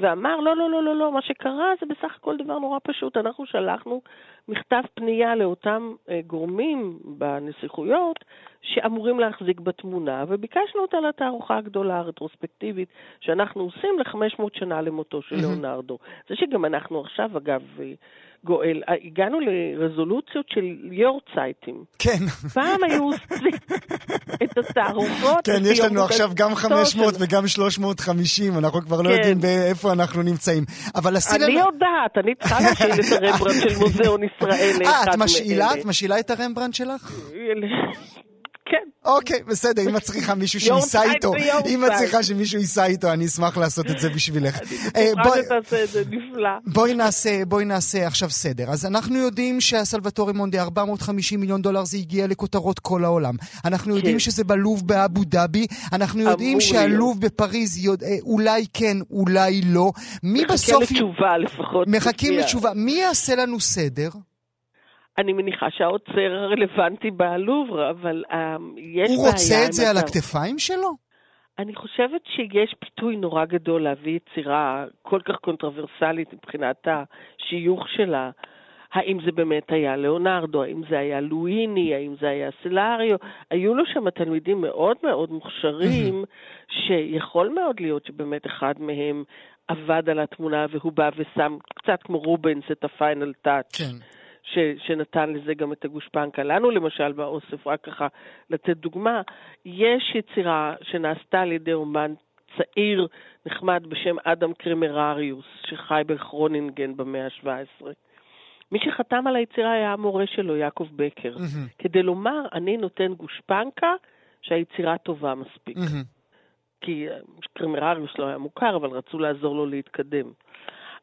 ואמר, לא, לא, לא, לא, לא, מה שקרה זה בסך הכל דבר נורא פשוט. אנחנו שלחנו מכתב פנייה לאותם אה, גורמים בנסיכויות שאמורים להחזיק בתמונה, וביקשנו אותה לתערוכה הגדולה הרטרוספקטיבית שאנחנו עושים ל-500 שנה למותו של ליאונרדו. זה שגם אנחנו עכשיו, אגב, אה, גואל, אה, הגענו לרזולוציות של יורצייטים. כן. פעם היו עושים את התערוכות. כן, יש לנו עכשיו גם 500 וגם 350, אנחנו כבר לא כן. יודעים איפה אנחנו נמצאים. אבל עשינו... אני יודעת, אני צריכה להשאיל את הרמברנט של מוזיאון ישראל. אה, את משאילה? את משאילה את הרמברנט שלך? כן. אוקיי, בסדר, אם את צריכה מישהו שייסע איתו, אם את צריכה שמישהו ייסע איתו, אני אשמח לעשות את זה בשבילך. אני בטוחה אה, שתעשה את זה נפלא. בואי נעשה, בואי נעשה עכשיו סדר. אז אנחנו יודעים שהסלווטורי מונדי, 450 מיליון דולר, זה הגיע לכותרות כל העולם. אנחנו יודעים כן. שזה בלובר באבו דאבי, אנחנו יודעים שהלובר בפריז אה, אולי כן, אולי לא. מי בסוף... מחכה לתשובה לפחות. מחכים לתשובה. מי יעשה לנו סדר? אני מניחה שהאוצר הרלוונטי בלובר, אבל um, יש בעיה... הוא רוצה את זה על הכתפיים שלו? אני חושבת שיש פיתוי נורא גדול להביא יצירה כל כך קונטרוברסיאלית מבחינת השיוך שלה. האם זה באמת היה ליאונרדו, האם זה היה לואיני, האם זה היה סלאריו. היו לו שם תלמידים מאוד מאוד מוכשרים, שיכול מאוד להיות שבאמת אחד מהם עבד על התמונה והוא בא ושם, קצת כמו רובנס, את הפיינל טאץ'. כן. ש, שנתן לזה גם את הגושפנקה. לנו למשל באוסף, רק ככה לתת דוגמה, יש יצירה שנעשתה על ידי אומן צעיר נחמד בשם אדם קרמרריוס, שחי בכרונינגן במאה ה-17. מי שחתם על היצירה היה המורה שלו, יעקב בקר, mm-hmm. כדי לומר, אני נותן גושפנקה שהיצירה טובה מספיק. Mm-hmm. כי קרמרריוס לא היה מוכר, אבל רצו לעזור לו להתקדם.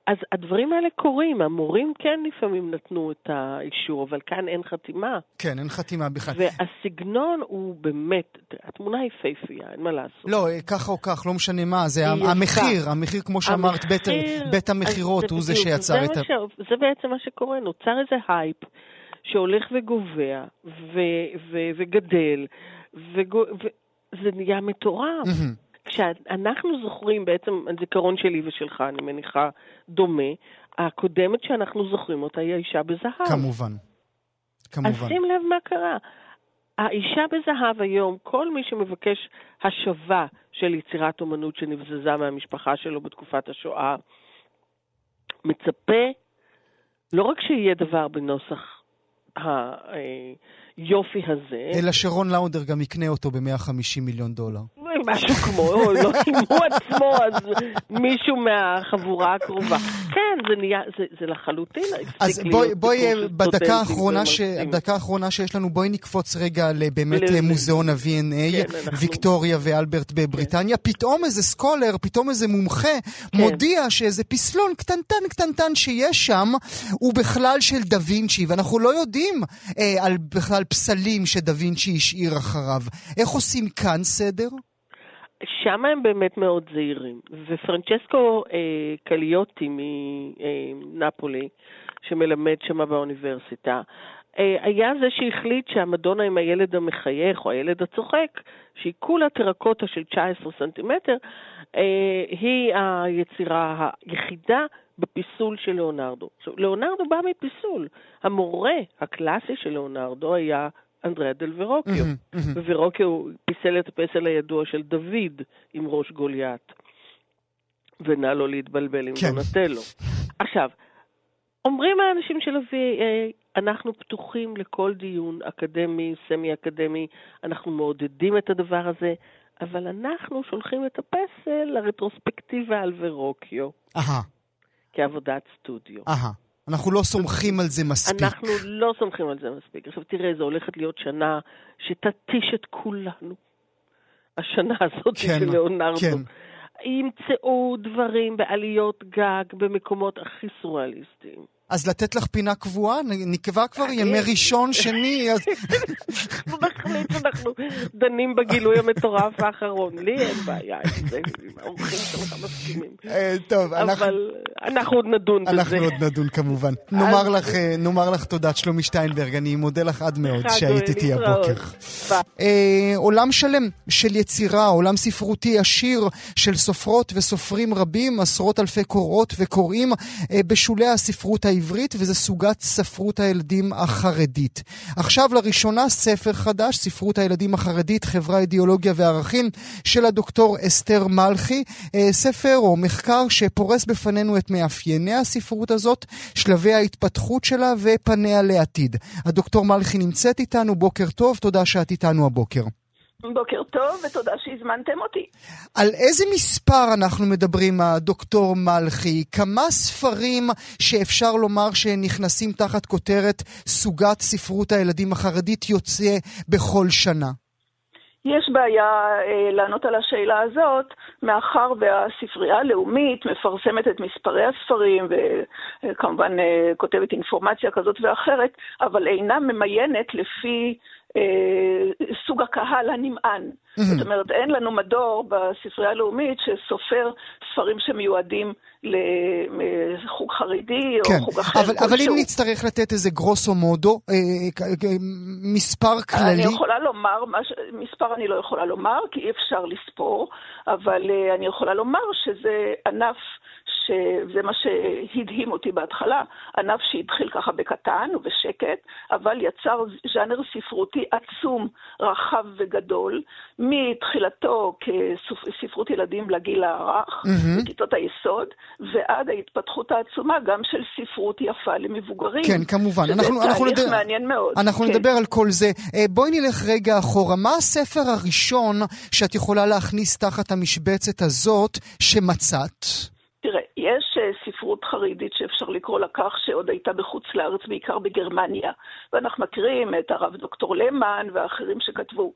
אז הדברים האלה קורים, המורים כן לפעמים נתנו את האישור, אבל כאן אין חתימה. כן, אין חתימה בכלל. והסגנון הוא באמת, התמונה היא פייפייה, אין מה לעשות. לא, ככה או כך, לא משנה מה, זה המחיר, המחיר, כמו שאמרת, בית, בית המכירות הוא זה שיצר זה את ה... ש... זה בעצם מה שקורה, נוצר איזה הייפ שהולך וגובה, ו... ו... וגדל, וזה נהיה מטורף. כשאנחנו זוכרים, בעצם הזיכרון שלי ושלך, אני מניחה, דומה, הקודמת שאנחנו זוכרים אותה היא האישה בזהב. כמובן. כמובן. אז שים לב מה קרה. האישה בזהב היום, כל מי שמבקש השבה של יצירת אומנות שנבזזה מהמשפחה שלו בתקופת השואה, מצפה לא רק שיהיה דבר בנוסח היופי הזה, אלא שרון לאונדר גם יקנה אותו ב-150 מיליון דולר. משהו כמו, לא אם הוא עצמו, אז מישהו מהחבורה הקרובה. כן, זה נהיה, זה, זה לחלוטין אז בואי, בואי בדקה האחרונה, ש... בדקה האחרונה שיש לנו, בואי נקפוץ רגע לבאמת מוזיאון ה-V&A, כן, ויקטוריה ואלברט בבריטניה. כן. פתאום איזה סקולר, פתאום איזה מומחה, כן. מודיע שאיזה פסלון קטנטן קטנטן שיש שם, הוא בכלל של דה וינצ'י, ואנחנו לא יודעים אה, על בכלל פסלים שדה וינצ'י השאיר אחריו. איך עושים כאן סדר? שם הם באמת מאוד זהירים. ופרנצ'סקו אה, קליוטי מנפולי, שמלמד שם באוניברסיטה, אה, היה זה שהחליט שהמדונה עם הילד המחייך או הילד הצוחק, שהיא כולה טרקוטה של 19 סנטימטר, אה, היא היצירה היחידה בפיסול של ליאונרדו. עכשיו, ליאונרדו בא מפיסול. המורה הקלאסי של ליאונרדו היה אנדריה דל ורוקיו. ורוקיו פיסל את הפסל הידוע של דוד עם ראש גוליית. ונא לא להתבלבל עם כן. דונטלו. עכשיו, אומרים האנשים של ה-V&A, אנחנו פתוחים לכל דיון אקדמי, סמי-אקדמי, אנחנו מעודדים את הדבר הזה, אבל אנחנו שולחים את הפסל לרטרוספקטיבה על ורוקיו. אהה. כעבודת סטודיו. אהה. אנחנו לא סומכים על זה מספיק. אנחנו לא סומכים על זה מספיק. עכשיו תראה, זו הולכת להיות שנה שתתיש את כולנו. השנה הזאת כן, של ליאונרדו. כן. ימצאו דברים בעליות גג במקומות הכי סוריאליסטיים. אז לתת לך פינה קבועה? נקבע כבר ימי ראשון, שני, אז... נחליט שאנחנו דנים בגילוי המטורף האחרון. לי אין בעיה עם זה, עם האורחים שלך מסכימים. אה, טוב, אנחנו... אבל אנחנו עוד נדון בזה. אנחנו עוד נדון כמובן. אה, נאמר לך תודה, שלומי שטיינברג, אני מודה לך עד מאוד שהיית איתי הבוקר. אה, עולם שלם של יצירה, עולם ספרותי עשיר של סופרות וסופרים רבים, עשרות אלפי קוראות וקוראים בשולי הספרות העברית, וזה סוגת ספרות הילדים החרדית. עכשיו לראשונה ספר חדש, ספרות הילדים החרדית, חברה, אידיאולוגיה וערכים, של הדוקטור אסתר מלכי. אה, ספר או מחקר שפורס בפנינו את מאפייני הספרות הזאת, שלבי ההתפתחות שלה ופניה לעתיד. הדוקטור מלכי נמצאת איתנו, בוקר טוב, תודה שאת איתנו הבוקר. בוקר טוב ותודה שהזמנתם אותי. על איזה מספר אנחנו מדברים, הדוקטור מלכי? כמה ספרים שאפשר לומר שנכנסים תחת כותרת סוגת ספרות הילדים החרדית יוצא בכל שנה? יש בעיה אה, לענות על השאלה הזאת, מאחר והספרייה הלאומית מפרסמת את מספרי הספרים וכמובן אה, כותבת אינפורמציה כזאת ואחרת, אבל אינה ממיינת לפי סוג הקהל הנמען. Mm-hmm. זאת אומרת, אין לנו מדור בספרייה הלאומית שסופר ספרים שמיועדים לחוג חרדי כן. או חוג אחר אבל, אבל. אם נצטרך לתת איזה גרוסו מודו, אה, אה, מספר כללי... אני יכולה לומר, מש... מספר אני לא יכולה לומר, כי אי אפשר לספור, אבל אה, אני יכולה לומר שזה ענף שזה מה שהדהים אותי בהתחלה, ענף שהתחיל ככה בקטן ובשקט, אבל יצר ז'אנר ספרותי עצום, רחב וגדול, מתחילתו כספרות ילדים לגיל הרך, mm-hmm. בכיתות היסוד, ועד ההתפתחות העצומה גם של ספרות יפה למבוגרים. כן, כמובן. שזה אנחנו, תהליך אנחנו נדבר, מעניין מאוד. אנחנו כן. נדבר על כל זה. אה, בואי נלך רגע אחורה. מה הספר הראשון שאת יכולה להכניס תחת המשבצת הזאת שמצאת? יש ספרות חרדית שאפשר לקרוא לה כך, שעוד הייתה בחוץ לארץ, בעיקר בגרמניה. ואנחנו מכירים את הרב דוקטור למן ואחרים שכתבו.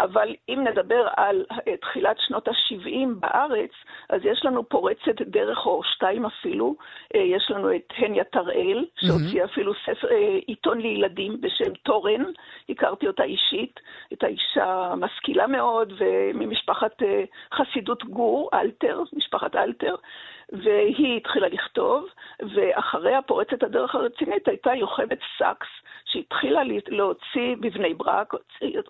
אבל אם נדבר על uh, תחילת שנות ה-70 בארץ, אז יש לנו פורצת דרך, או שתיים אפילו. Uh, יש לנו את הניה שהוציאה mm-hmm. אפילו ספר, uh, עיתון לילדים בשם תורן. הכרתי אותה אישית, הייתה אישה משכילה מאוד, וממשפחת חסידות גור, אלתר, משפחת אלתר. והיא התחילה לכתוב, ואחריה פורצת הדרך הרצינית הייתה יוכבד סאקס, שהתחילה להוציא בבני ברק,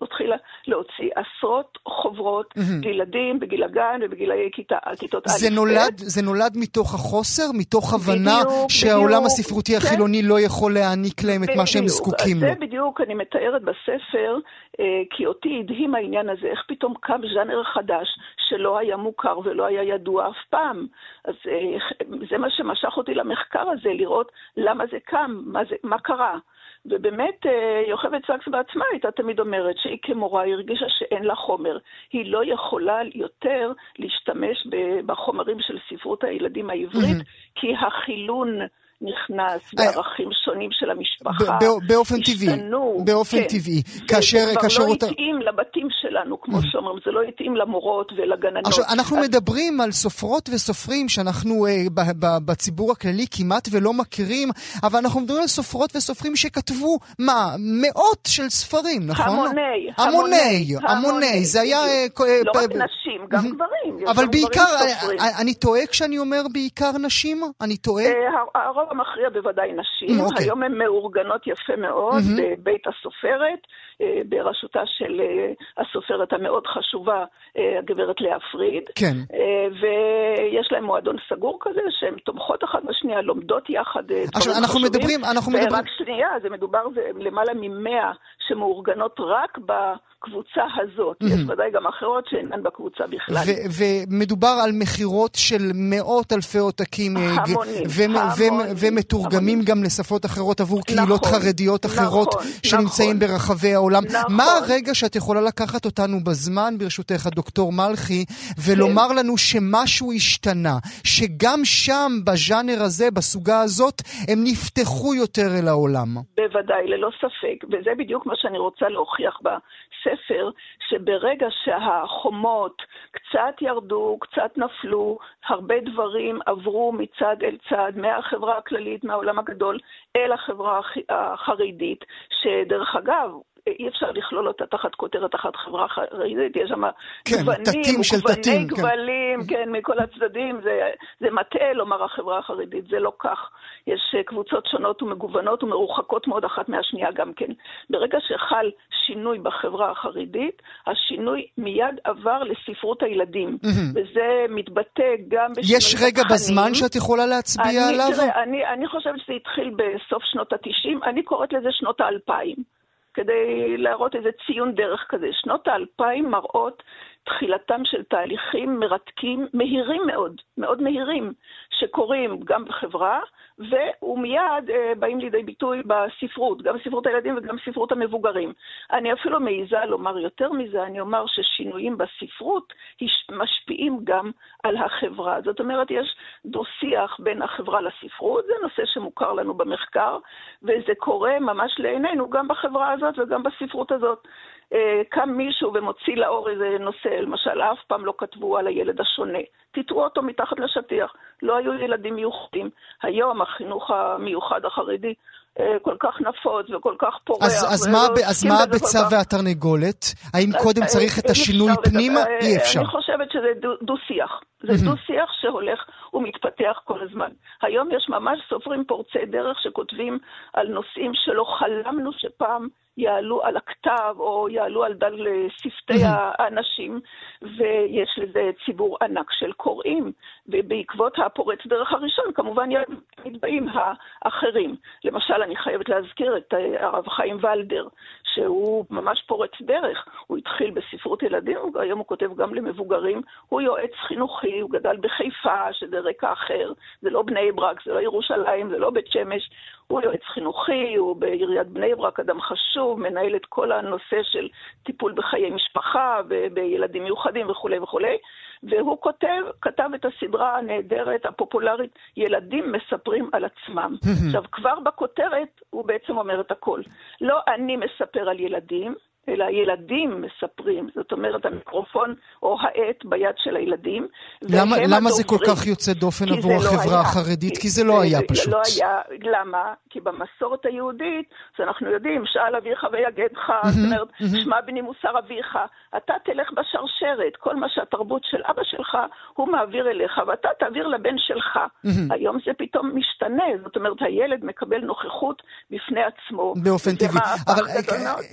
התחילה להוציא עשרות חוברות mm-hmm. לילדים בגיל הגן ובגילאי כיתה, כיתות א' זה נולד, זה נולד מתוך החוסר, מתוך הבנה בדיוק, שהעולם בדיוק, הספרותי כן. החילוני לא יכול להעניק להם את מה שהם בדיוק. זקוקים לו. זה בדיוק, אני מתארת בספר, אה, כי אותי הדהים העניין הזה, איך פתאום קם ז'אנר חדש שלא היה מוכר ולא היה ידוע אף פעם. אז אה, זה מה שמשך אותי למחקר הזה, לראות למה זה קם, מה, זה, מה קרה. ובאמת, אה, יוכבד סאקס בעצמה הייתה תמיד אומרת שהיא כמורה הרגישה שאין לה חומר. היא לא יכולה יותר להשתמש בחומרים של ספרות הילדים העברית, Mm-hmm. כי החילון... נכנס אה, בערכים שונים של המשפחה, באופן טבעי, באופן כן. טבעי. זה כאשר, כבר כאשר לא. התאים לבתים שלנו, כמו שאומרים, זה לא התאים למורות ולגננות. עכשיו, אנחנו מדברים על סופרות וסופרים שאנחנו אה, ב- ב- בציבור הכללי כמעט ולא מכירים, אבל אנחנו מדברים על סופרות וסופרים שכתבו, מה, מאות של ספרים, נכון? המוני, המוני, המוני, זה היה... אה, לא רק נשים, גם. גברים. אבל בעיקר, אני טועה כשאני אומר בעיקר נשים? אני טועה? אה, הרוב המכריע בוודאי נשים, Mm, אוקיי. היום הן מאורגנות יפה מאוד מהמם. בבית הסופרת, בראשותה של אה, הסופרת המאוד חשובה, אה, הגברת לאה פריד. כן. אה, ויש להם מועדון סגור כזה, שהן תומכות אחת בשנייה, לומדות יחד אה, דברים עכשיו, אנחנו חשובים. מדברים- אנחנו מדברים- ורק שנייה, זה מדובר, זה למעלה ממאה שמאורגנות רק בקבוצה הזאת. יש ודאי גם אחרות שאינן בקבוצה בכלל. ומדובר על מכירות של מאות אלפי עותקים אה, המונים, ומתורגמים. גם לשפות אחרות עבור קהילות נכון, חרדיות אחרות נכון, שנמצאים נכון. ברחבי העולם. נכון. מה הרגע שאת יכולה לקחת אותנו בזמן, ברשותך, הדוקטור מלכי, ולומר לנו שמשהו השתנה, שגם שם, בז'אנר הזה, בסוגה הזאת, הם נפתחו יותר אל העולם? בוודאי, ללא ספק. וזה בדיוק מה שאני רוצה להוכיח בספר, שברגע שהחומות קצת ירדו, קצת נפלו, הרבה דברים עברו מצד אל צד, מהחברה הכללית, מהעולם הגדול, אל החברה הח- החרדית, שדרך אגב, אי אפשר לכלול אותה תחת כותרת אחת חברה חרדית, יש שם כן, גוונים, תתים של תתים, כן. גבלים, כן, מכל הצדדים, זה, זה מטעה לומר החברה החרדית, זה לא כך. יש אה, קבוצות שונות ומגוונות ומרוחקות מאוד אחת מהשנייה גם כן. ברגע שחל שינוי בחברה החרדית, השינוי מיד עבר לספרות הילדים, וזה מתבטא גם בשינוי יש רגע בתכנים. בזמן שאת יכולה להצביע אני, עליו? תראה, אני, אני חושבת שזה התחיל בסוף שנות ה-90, אני קוראת לזה שנות האלפיים, כדי להראות איזה ציון דרך כזה. שנות האלפיים מראות תחילתם של תהליכים מרתקים, מהירים מאוד, מאוד מהירים, שקורים גם בחברה, ומיד אה, באים לידי ביטוי בספרות, גם בספרות הילדים וגם בספרות המבוגרים. אני אפילו מעיזה לומר יותר מזה, אני אומר ששינויים בספרות משפיעים גם על החברה. זאת אומרת, יש דו-שיח בין החברה לספרות, זה נושא שמוכר לנו במחקר, וזה קורה ממש לעינינו גם בחברה הזאת וגם בספרות הזאת. אה, קם מישהו ומוציא לאור איזה נושא, למשל, אף פעם לא כתבו על הילד השונה. טיטאו אותו מתחת לשטיח. לא היו ילדים מיוחדים. היום החינוך המיוחד החרדי כל כך נפוץ וכל כך פורח. אז, אז מה, אז מה הביצה כך... והתרנגולת? האם קודם צריך את השינוי פנימה? אי אפשר. אני חושבת שזה דו-שיח. זה דו-שיח שהולך ומתפתח כל הזמן. היום יש ממש סופרים פורצי דרך שכותבים על נושאים שלא חלמנו שפעם יעלו על הכתב או יעלו על דל שפתי האנשים, ויש לזה ציבור ענק של קוראים. ובעקבות הפורץ דרך הראשון, כמובן נתבעים האחרים. למשל, אני חייבת להזכיר את הרב חיים ולדר, שהוא ממש פורץ דרך. הוא התחיל בספרות ילדים, והיום הוא כותב גם למבוגרים. הוא יועץ חינוכי, הוא גדל בחיפה, שזה רקע אחר. זה לא בני ברק, זה לא ירושלים, זה לא בית שמש. הוא יועץ חינוכי, הוא בעיריית בני ברק אדם חשוב, מנהל את כל הנושא של טיפול בחיי משפחה ובילדים מיוחדים וכולי וכולי. והוא כותב, כתב את הסדרה הנהדרת, הפופולרית, ילדים מספרים על עצמם. עכשיו, כבר בכותרת הוא בעצם אומר את הכל. לא אני מספר על ילדים, אלא הילדים מספרים, זאת אומרת המיקרופון או העט ביד של הילדים. למה, למה זה כל כך יוצא דופן עבור לא החברה לא החרדית? כי, כי זה לא היה פשוט. זה לא היה, למה? כי במסורת היהודית, אז אנחנו יודעים, שאל אביך ויגדך, זאת אומרת, שמע בני מוסר אביך, אתה תלך בשרשרת, כל מה שהתרבות של אבא שלך, הוא מעביר אליך, ואתה תעביר לבן שלך. היום זה פתאום משתנה, זאת אומרת, הילד מקבל נוכחות בפני עצמו. באופן טבעי. אבל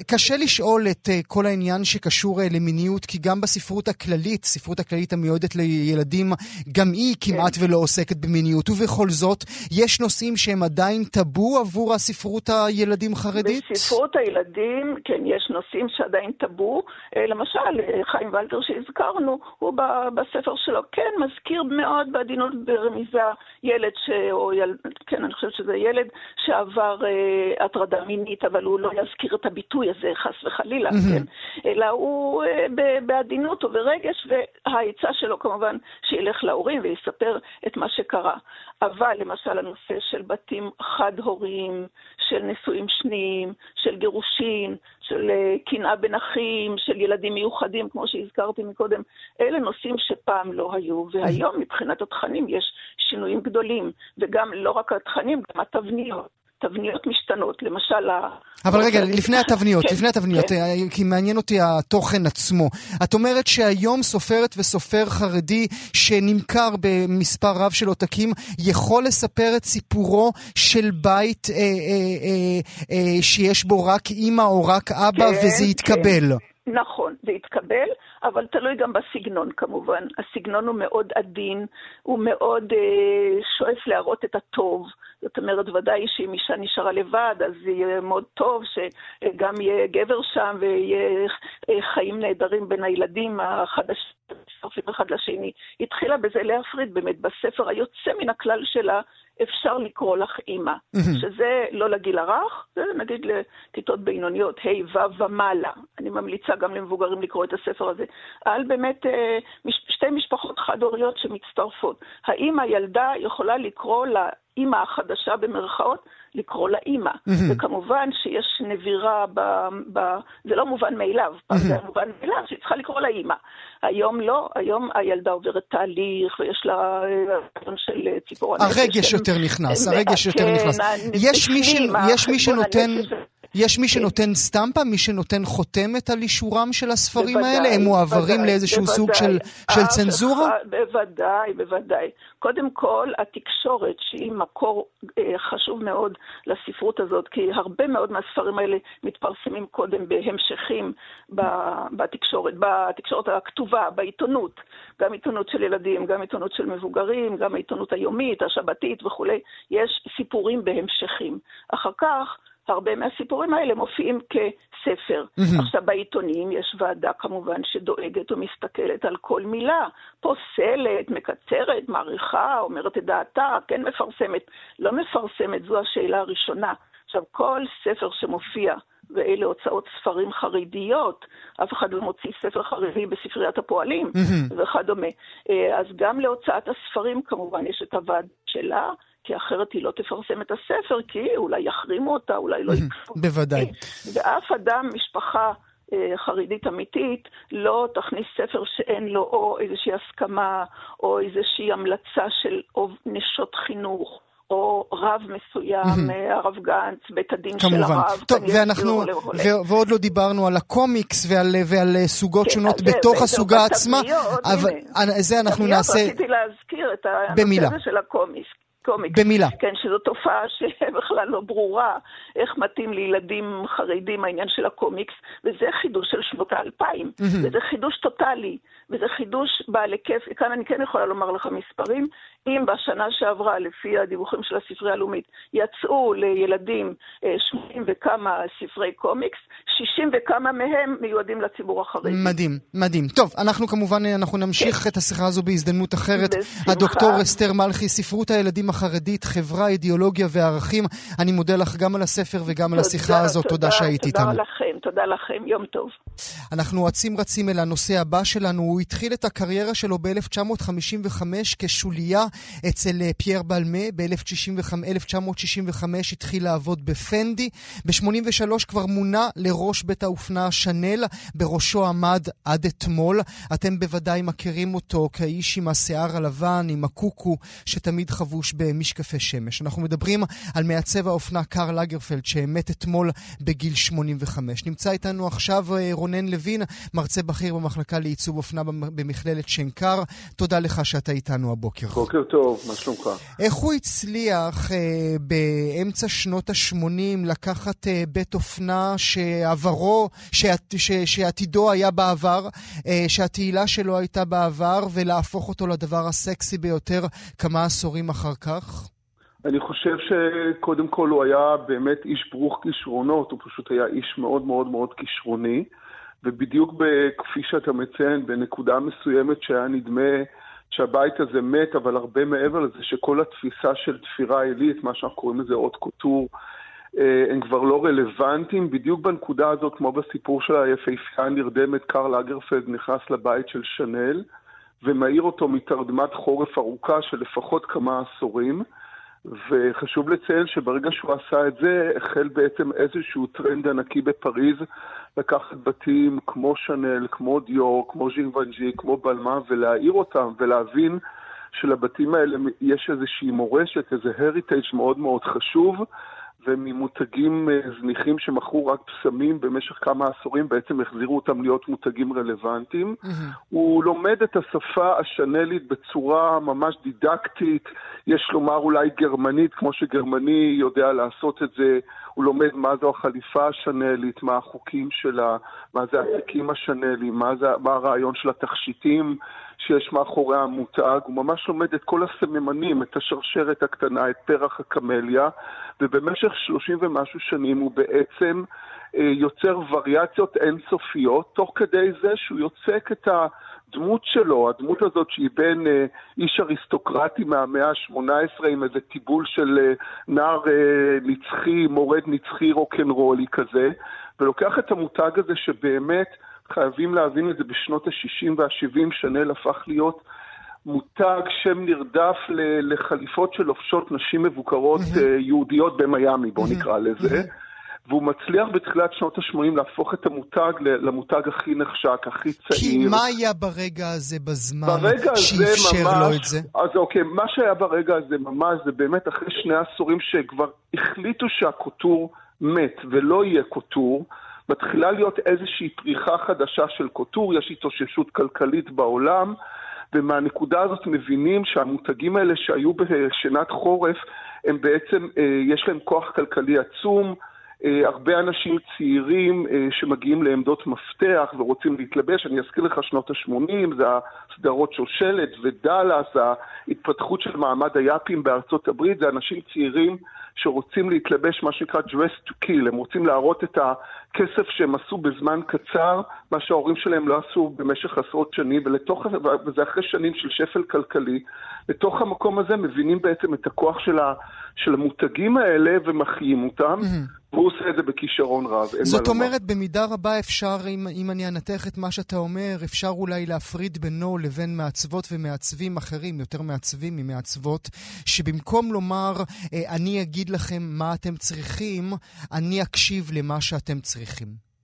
קשה לשאול את uh, כל העניין שקשור uh, למיניות, כי גם בספרות הכללית, ספרות הכללית המיועדת לילדים, גם היא כמעט כן. ולא עוסקת במיניות, ובכל זאת, יש נושאים שהם עדיין טאבו עבור הספרות הילדים חרדית? בספרות הילדים, כן, יש נושאים שעדיין טאבו. אה, למשל, חיים ולטר שהזכרנו, הוא בספר שלו כן מזכיר מאוד בעדינות ברמיזה ילד, ש... או יל... כן, אני חושבת שזה ילד שעבר אה, הטרדה מינית, אבל הוא לא יזכיר את הביטוי הזה, חס וחלילה. חלילה, mm-hmm. כן? אלא הוא אה, בעדינות וברגש, והעצה שלו כמובן שילך להורים ויספר את מה שקרה. אבל למשל הנושא של בתים חד-הוריים, של נישואים שניים, של גירושין, של אה, קנאה בין אחים, של ילדים מיוחדים, כמו שהזכרתי מקודם, אלה נושאים שפעם לא היו, והיום מבחינת התכנים יש שינויים גדולים, וגם לא רק התכנים, גם התבניות. תבניות משתנות, למשל... אבל רגע, לפני התבניות, כן, לפני התבניות, כן. אה, כי מעניין אותי התוכן עצמו. את אומרת שהיום סופרת וסופר חרדי שנמכר במספר רב של עותקים, יכול לספר את סיפורו של בית אה, אה, אה, אה, שיש בו רק אימא או רק אבא, כן, וזה יתקבל. כן. נכון, זה יתקבל, אבל תלוי גם בסגנון כמובן. הסגנון הוא מאוד עדין, הוא מאוד אה, שואף להראות את הטוב. זאת אומרת, ודאי שאם אישה נשארה לבד, אז יהיה מאוד טוב שגם יהיה גבר שם ויהיה אה, חיים נהדרים בין הילדים החדשים, אחד לשני. התחילה בזה להפריד באמת בספר היוצא מן הכלל שלה, אפשר לקרוא לך אימא. שזה לא לגיל הרך, זה נגיד לכיתות בינוניות, ה' ו' ומעלה. אני ממליצה גם למבוגרים לקרוא את הספר הזה. על באמת אה, שתי משפחות חד-הוריות שמצטרפות. האם הילדה יכולה לקרוא לאימא החדשה במרכאות, לקרוא לה אימא. וכמובן שיש נבירה, ב, ב, זה לא מובן מאליו. זה מובן מאליו שהיא צריכה לקרוא לה אימא. היום לא, היום הילדה עוברת תהליך ויש לה רעיון של ציפור הנפש. הרגש יותר נכנס, הרגש יותר כן, נכנס. יש מי שנותן... יש מי שנותן סטמפה, מי שנותן חותמת על אישורם של הספרים בוודאי, האלה? הם מועברים בוודאי, לאיזשהו בוודאי. סוג של, של צנזורה? בוודאי, בוודאי. קודם כל, התקשורת, שהיא מקור אה, חשוב מאוד לספרות הזאת, כי הרבה מאוד מהספרים האלה מתפרסמים קודם בהמשכים בתקשורת, בתקשורת הכתובה, בעיתונות. גם עיתונות של ילדים, גם עיתונות של מבוגרים, גם העיתונות היומית, השבתית וכולי. יש סיפורים בהמשכים. אחר כך, הרבה מהסיפורים האלה מופיעים כספר. Mm-hmm. עכשיו, בעיתונים יש ועדה כמובן שדואגת ומסתכלת על כל מילה, פוסלת, מקצרת, מעריכה, אומרת את דעתה, כן מפרסמת, לא מפרסמת, זו השאלה הראשונה. עכשיו, כל ספר שמופיע, ואלה הוצאות ספרים חרדיות, אף אחד לא מוציא ספר חרדי בספריית הפועלים mm-hmm. וכדומה. אה, אז גם להוצאת הספרים כמובן יש את הוועדה שלה. כי אחרת היא לא תפרסם את הספר, כי אולי יחרימו אותה, אולי לא יקחו. בוודאי. ואף אדם, משפחה אה, חרדית אמיתית, לא תכניס ספר שאין לו או איזושהי הסכמה, או איזושהי המלצה של נשות חינוך, או רב מסוים, אה, הרב גנץ, בית הדין כמובן. של הרב. טוב, ואנחנו. ו- ועוד לא דיברנו על הקומיקס ועל, ועל סוגות כן, שונות זה- בתוך הסוגה עצמה, אבל הנה. זה אנחנו נעשה רציתי להזכיר את במילה. הנושא הזה של הקומיקס. קומיקס. במילה. כן, שזו תופעה שבכלל לא ברורה, איך מתאים לילדים חרדים העניין של הקומיקס, וזה חידוש של שנות האלפיים, וזה חידוש טוטאלי, וזה חידוש בעל היקף, כאן אני כן יכולה לומר לך מספרים, אם בשנה שעברה, לפי הדיווחים של הספרייה הלאומית, יצאו לילדים אה, 80 וכמה ספרי קומיקס, 60 וכמה מהם מיועדים לציבור החרדי. מדהים, מדהים. טוב, אנחנו כמובן, אה, אנחנו נמשיך את השיחה הזו בהזדמנות אחרת. בשמחה. הדוקטור אסתר מלכי, ספרות הילדים החרדית, חברה, אידיאולוגיה וערכים. אני מודה לך גם על הספר וגם על השיחה הזאת. תודה שהיית איתנו. תודה לכם, תודה לכם, יום טוב. אנחנו אצים רצים אל הנושא הבא שלנו. הוא התחיל את הקריירה שלו ב-1955 כשוליה אצל אה, פייר בלמה. ב-1965 התחיל לעבוד בפנדי. ב-83 כבר מונה לראש בית האופנה שנל. בראשו עמד עד אתמול. אתם בוודאי מכירים אותו כאיש עם השיער הלבן, עם הקוקו, שתמיד חבוש במשקפי שמש. אנחנו מדברים על מעצב האופנה קארל לגרפלד, שמת אתמול בגיל 85. נמצא איתנו עכשיו אה, רונן לוין, מרצה בכיר במחלקה לעיצוב אופנה במכללת שנקר. תודה לך שאתה איתנו הבוקר. בוקר טוב, מה שלומך? איך הוא הצליח אה, באמצע שנות ה-80 לקחת אה, בית אופנה שעברו, שעת, ש, שעתידו היה בעבר, אה, שהתהילה שלו הייתה בעבר, ולהפוך אותו לדבר הסקסי ביותר כמה עשורים אחר כך? אני חושב שקודם כל הוא היה באמת איש ברוך כישרונות, הוא פשוט היה איש מאוד מאוד מאוד כישרוני, ובדיוק כפי שאתה מציין, בנקודה מסוימת שהיה נדמה שהבית הזה מת, אבל הרבה מעבר לזה שכל התפיסה של תפירה עילית, מה שאנחנו קוראים לזה haute couture, אה, הם כבר לא רלוונטיים. בדיוק בנקודה הזאת, כמו בסיפור של היפהפייה הנרדמת, קרל לגרפלד נכנס לבית של שנל, ומאיר אותו מתרדמת חורף ארוכה של לפחות כמה עשורים. וחשוב לציין שברגע שהוא עשה את זה, החל בעצם איזשהו טרנד ענקי בפריז, לקחת בתים כמו שנל, כמו דיור, כמו ז'ינוונג'י, כמו בלמה, ולהעיר אותם ולהבין שלבתים האלה יש איזושהי מורשת, איזה הריטייג' מאוד מאוד חשוב, וממותגים אה, זניחים שמכרו רק פסמים במשך כמה עשורים, בעצם החזירו אותם להיות מותגים רלוונטיים. הוא לומד את השפה השנלית בצורה ממש דידקטית, יש לומר אולי גרמנית, כמו שגרמני יודע לעשות את זה. הוא לומד מה זו החליפה השנלית, מה החוקים שלה, מה זה התיקים השנליים, מה, זה, מה הרעיון של התכשיטים שיש מאחורי המותג. הוא ממש לומד את כל הסממנים, את השרשרת הקטנה, את פרח הקמליה, ובמשך שלושים ומשהו שנים הוא בעצם אה, יוצר וריאציות אינסופיות, תוך כדי זה שהוא יוצק את הדמות שלו, הדמות הזאת שהיא בין אה, איש אריסטוקרטי מהמאה ה-18 עם איזה טיבול של אה, נער אה, נצחי, מורד נצחי רוקנרולי כזה, ולוקח את המותג הזה שבאמת חייבים להבין את זה בשנות ה-60 וה-70, שנל הפך להיות מותג, שם נרדף לחליפות שלובשות נשים מבוקרות אה, יהודיות במיאמי, בואו נקרא לזה. והוא מצליח בתחילת שנות ה-80 להפוך את המותג למותג הכי נחשק, הכי צעיר. כי מה היה ברגע הזה בזמן ברגע הזה שאפשר ממש, לו את זה? אז אוקיי, מה שהיה ברגע הזה ממש, זה באמת אחרי שני עשורים שכבר החליטו שהקוטור מת ולא יהיה קוטור, מתחילה להיות איזושהי פריחה חדשה של קוטור, יש התאוששות כלכלית בעולם, ומהנקודה הזאת מבינים שהמותגים האלה שהיו בשנת חורף, הם בעצם, אה, יש להם כוח כלכלי עצום, אה, הרבה אנשים צעירים אה, שמגיעים לעמדות מפתח ורוצים להתלבש, אני אזכיר לך שנות ה-80, זה הסדרות שושלת ודאלאס, ההתפתחות של מעמד היאפים בארצות הברית, זה אנשים צעירים שרוצים להתלבש מה שנקרא dress to kill, הם רוצים להראות את הכסף שהם עשו בזמן קצר, מה שההורים שלהם לא עשו במשך עשרות שנים, ולתוך, וזה אחרי שנים של שפל כלכלי, לתוך המקום הזה מבינים בעצם את הכוח של, ה, של המותגים האלה ומחיים אותם, והוא עושה את זה בכישרון רב. זאת לומר. אומרת, במידה רבה אפשר, אם, אם אני אנתח את מה שאתה אומר, אפשר אולי להפריד בינו לבין מעצבות ומעצבים אחרים, יותר מעצבים ממעצבות, שבמקום לומר, אה, אני אגיד לכם מה אתם צריכים, אני אקשיב למה שאתם צריכים.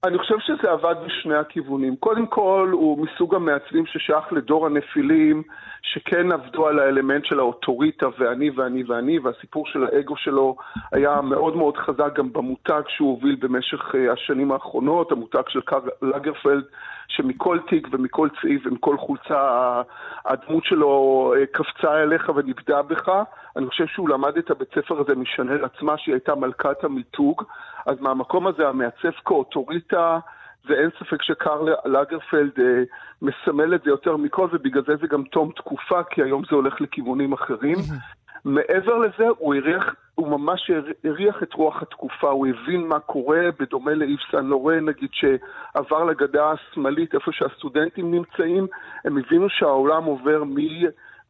אני חושב שזה עבד בשני הכיוונים. קודם כל, הוא מסוג המעצבים ששייך לדור הנפילים, שכן עבדו על האלמנט של האוטוריטה ואני ואני ואני, והסיפור של האגו שלו היה מאוד מאוד חזק גם במותג שהוא הוביל במשך אה, השנים האחרונות, המותג של קאר לגרפלד, שמכל תיק ומכל צעיף ומכל חולצה הדמות שלו אה, קפצה אליך ונבדה בך. אני חושב שהוא למד את הבית ספר הזה משנל עצמה, שהיא הייתה מלכת המיתוג. אז מהמקום הזה המעצב כאוטוריטה, ואין ספק שקרל לגרפלד אה, מסמל את זה יותר מכל, ובגלל זה זה גם תום תקופה, כי היום זה הולך לכיוונים אחרים. מעבר לזה, הוא הריח, הוא ממש הריח את רוח התקופה, הוא הבין מה קורה, בדומה לאיב סן לורן, נגיד, שעבר לגדה השמאלית, איפה שהסטודנטים נמצאים, הם הבינו שהעולם עובר מ...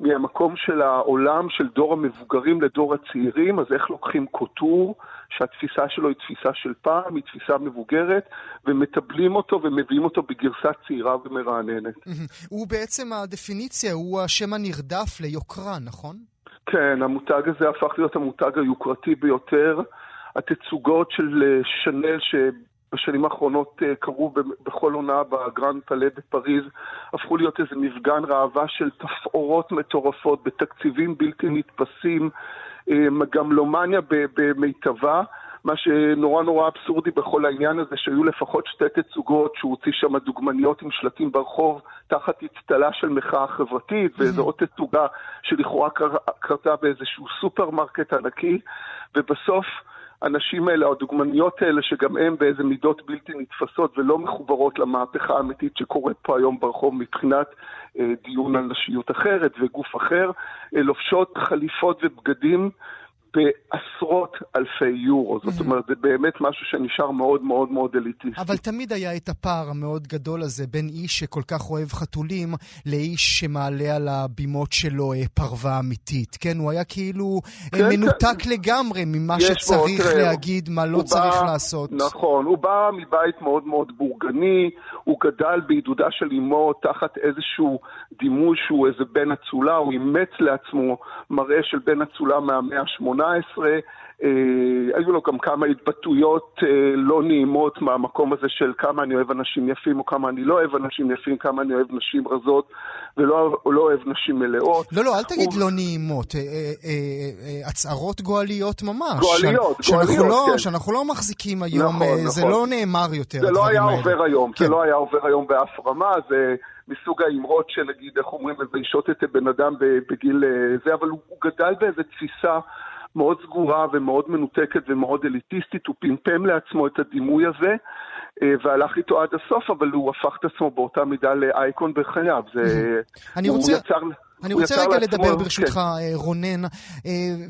מהמקום של העולם של דור המבוגרים לדור הצעירים, אז איך לוקחים קוטור, שהתפיסה שלו היא תפיסה של פעם, היא תפיסה מבוגרת, ומטבלים אותו ומביאים אותו בגרסה צעירה ומרעננת. הוא בעצם הדפיניציה, הוא השם הנרדף ליוקרה, נכון? כן, המותג הזה הפך להיות המותג היוקרתי ביותר. התצוגות של אה, שנל, בשנים האחרונות אה, קרו בכל עונה בגרנד פלה בפריז, הפכו להיות איזה מפגן ראווה של תפאורות מטורפות בתקציבים בלתי נתפסים, אה, מגמלומניה במיטבה. מה שנורא נורא אבסורדי בכל העניין הזה, שהיו לפחות שתי תצוגות, שהוא הוציא שם דוגמניות עם שלטים ברחוב תחת אצטלה של מחאה חברתית, ואיזו עוד תצוגה שלכאורה קרתה באיזשהו סופרמרקט ענקי, ובסוף הנשים האלה, הדוגמניות האלה, שגם הן באיזה מידות בלתי נתפסות ולא מחוברות למהפכה האמיתית שקורית פה היום ברחוב מבחינת אה, דיון על נשיות אחרת וגוף אחר, אה, לובשות חליפות ובגדים בעשרות אלפי יורו. זאת אומרת, זה באמת משהו שנשאר מאוד מאוד מאוד אליטיסטי. אבל תמיד היה את הפער המאוד גדול הזה בין איש שכל כך אוהב חתולים לאיש שמעלה על הבימות שלו אה, פרווה אמיתית. כן, הוא היה כאילו אה, כן, מנותק כן. לגמרי ממה שצריך בו, להגיד, מה לא צריך בא, לעשות. נכון, הוא בא מבית מאוד מאוד בורגני, הוא גדל בעידודה של אמו תחת איזשהו דימוי שהוא איזה בן אצולה, הוא אימץ לעצמו מראה של בן אצולה מהמאה ה-18. אה, היו לו גם כמה התבטאויות אה, לא נעימות מהמקום הזה של כמה אני אוהב אנשים יפים או כמה אני לא אוהב אנשים יפים, כמה אני אוהב נשים רזות ולא לא אוהב נשים מלאות. לא, לא, אל תגיד הוא... לא נעימות, אה, הצהרות גואליות ממש. גואליות, ש... גואליות, שאנחנו לא, כן. שאנחנו לא מחזיקים היום, נכון, זה נכון. לא נאמר יותר. זה לא היה האלה. עובר היום, כן. זה לא היה עובר היום באף רמה, זה... מסוג האמרות שנגיד, איך אומרים, מביישות את הבן אדם בגיל זה, אבל הוא, הוא גדל באיזו תפיסה מאוד סגורה ומאוד מנותקת ומאוד אליטיסטית, הוא פמפם לעצמו את הדימוי הזה אה, והלך איתו עד הסוף, אבל הוא הפך את עצמו באותה מידה לאייקון בחייו. זה... אני רוצה... יצר... אני רוצה רגע לדבר ברשותך, כן. אה, רונן, אה,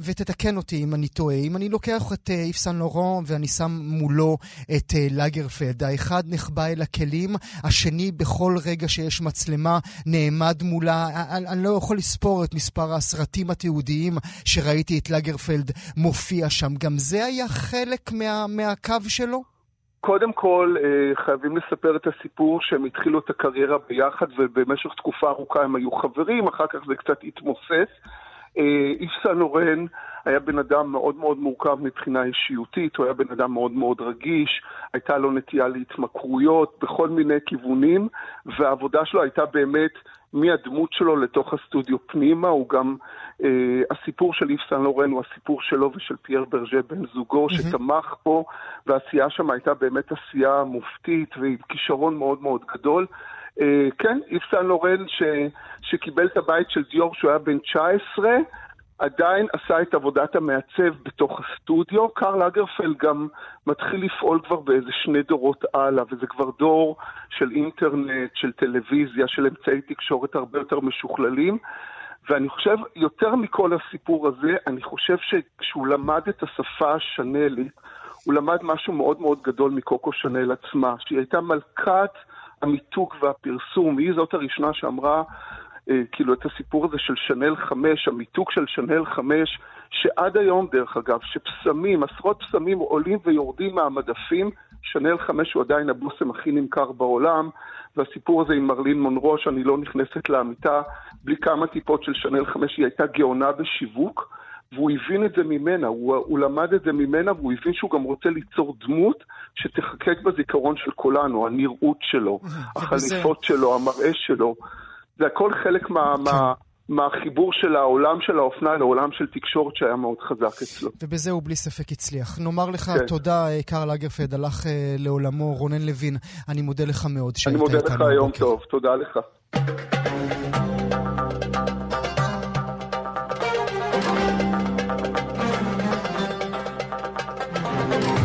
ותתקן אותי אם אני טועה. אם אני לוקח את איף סן לורון ואני שם מולו את לגרפלד, האחד נחבא אל הכלים, השני בכל רגע שיש מצלמה נעמד מולה. אני, אני לא יכול לספור את מספר הסרטים התיעודיים שראיתי את לגרפלד מופיע שם. גם זה היה חלק מה, מהקו שלו? קודם כל, אה, חייבים לספר את הסיפור שהם התחילו את הקריירה ביחד ובמשך תקופה ארוכה הם היו חברים, אחר כך זה קצת התמוסס. אה, איף סן לורן היה בן אדם מאוד מאוד מורכב מבחינה אישיותית, הוא היה בן אדם מאוד מאוד רגיש, הייתה לו נטייה להתמכרויות בכל מיני כיוונים, והעבודה שלו הייתה באמת מהדמות שלו לתוך הסטודיו פנימה, הוא גם, אה, הסיפור של איף סן לורן הוא הסיפור שלו ושל פייר ברג'ה בן זוגו, mm-hmm. שתמך פה, והעשייה שם הייתה באמת עשייה מופתית ועם כישרון מאוד מאוד גדול. אה, כן, איף סן לורן ש, שקיבל את הבית של דיור כשהוא היה בן 19, עדיין עשה את עבודת המעצב בתוך הסטודיו. קרל אגרפלד גם מתחיל לפעול כבר באיזה שני דורות הלאה, וזה כבר דור של אינטרנט, של טלוויזיה, של אמצעי תקשורת הרבה יותר משוכללים. ואני חושב, יותר מכל הסיפור הזה, אני חושב שכשהוא למד את השפה השנלית, הוא למד משהו מאוד מאוד גדול מקוקו שנל עצמה, שהיא הייתה מלכת המיתוג והפרסום. היא זאת הראשונה שאמרה, כאילו, את הסיפור הזה של שנל 5, המיתוג של שנל 5, שעד היום, דרך אגב, שפסמים, עשרות פסמים עולים ויורדים מהמדפים, שנל 5 הוא עדיין הבושם הכי נמכר בעולם, והסיפור הזה עם מרלין מונרו, שאני לא נכנסת לאמיתה, בלי כמה טיפות של שנל 5, היא הייתה גאונה בשיווק. והוא הבין את זה ממנה, הוא, הוא למד את זה ממנה והוא הבין שהוא גם רוצה ליצור דמות שתחקק בזיכרון של כולנו, הנראות שלו, החליפות שלו, המראה שלו. זה הכל חלק מה... כן. מה מהחיבור של העולם של האופנה לעולם של תקשורת שהיה מאוד חזק אצלו. ובזה הוא בלי ספק הצליח. נאמר לך כן. תודה, אה, קרל אגרפד, הלך אה, לעולמו, רונן לוין, אני מודה לך מאוד שהיית איתנו. אני מודה לך יום טוב, תודה לך.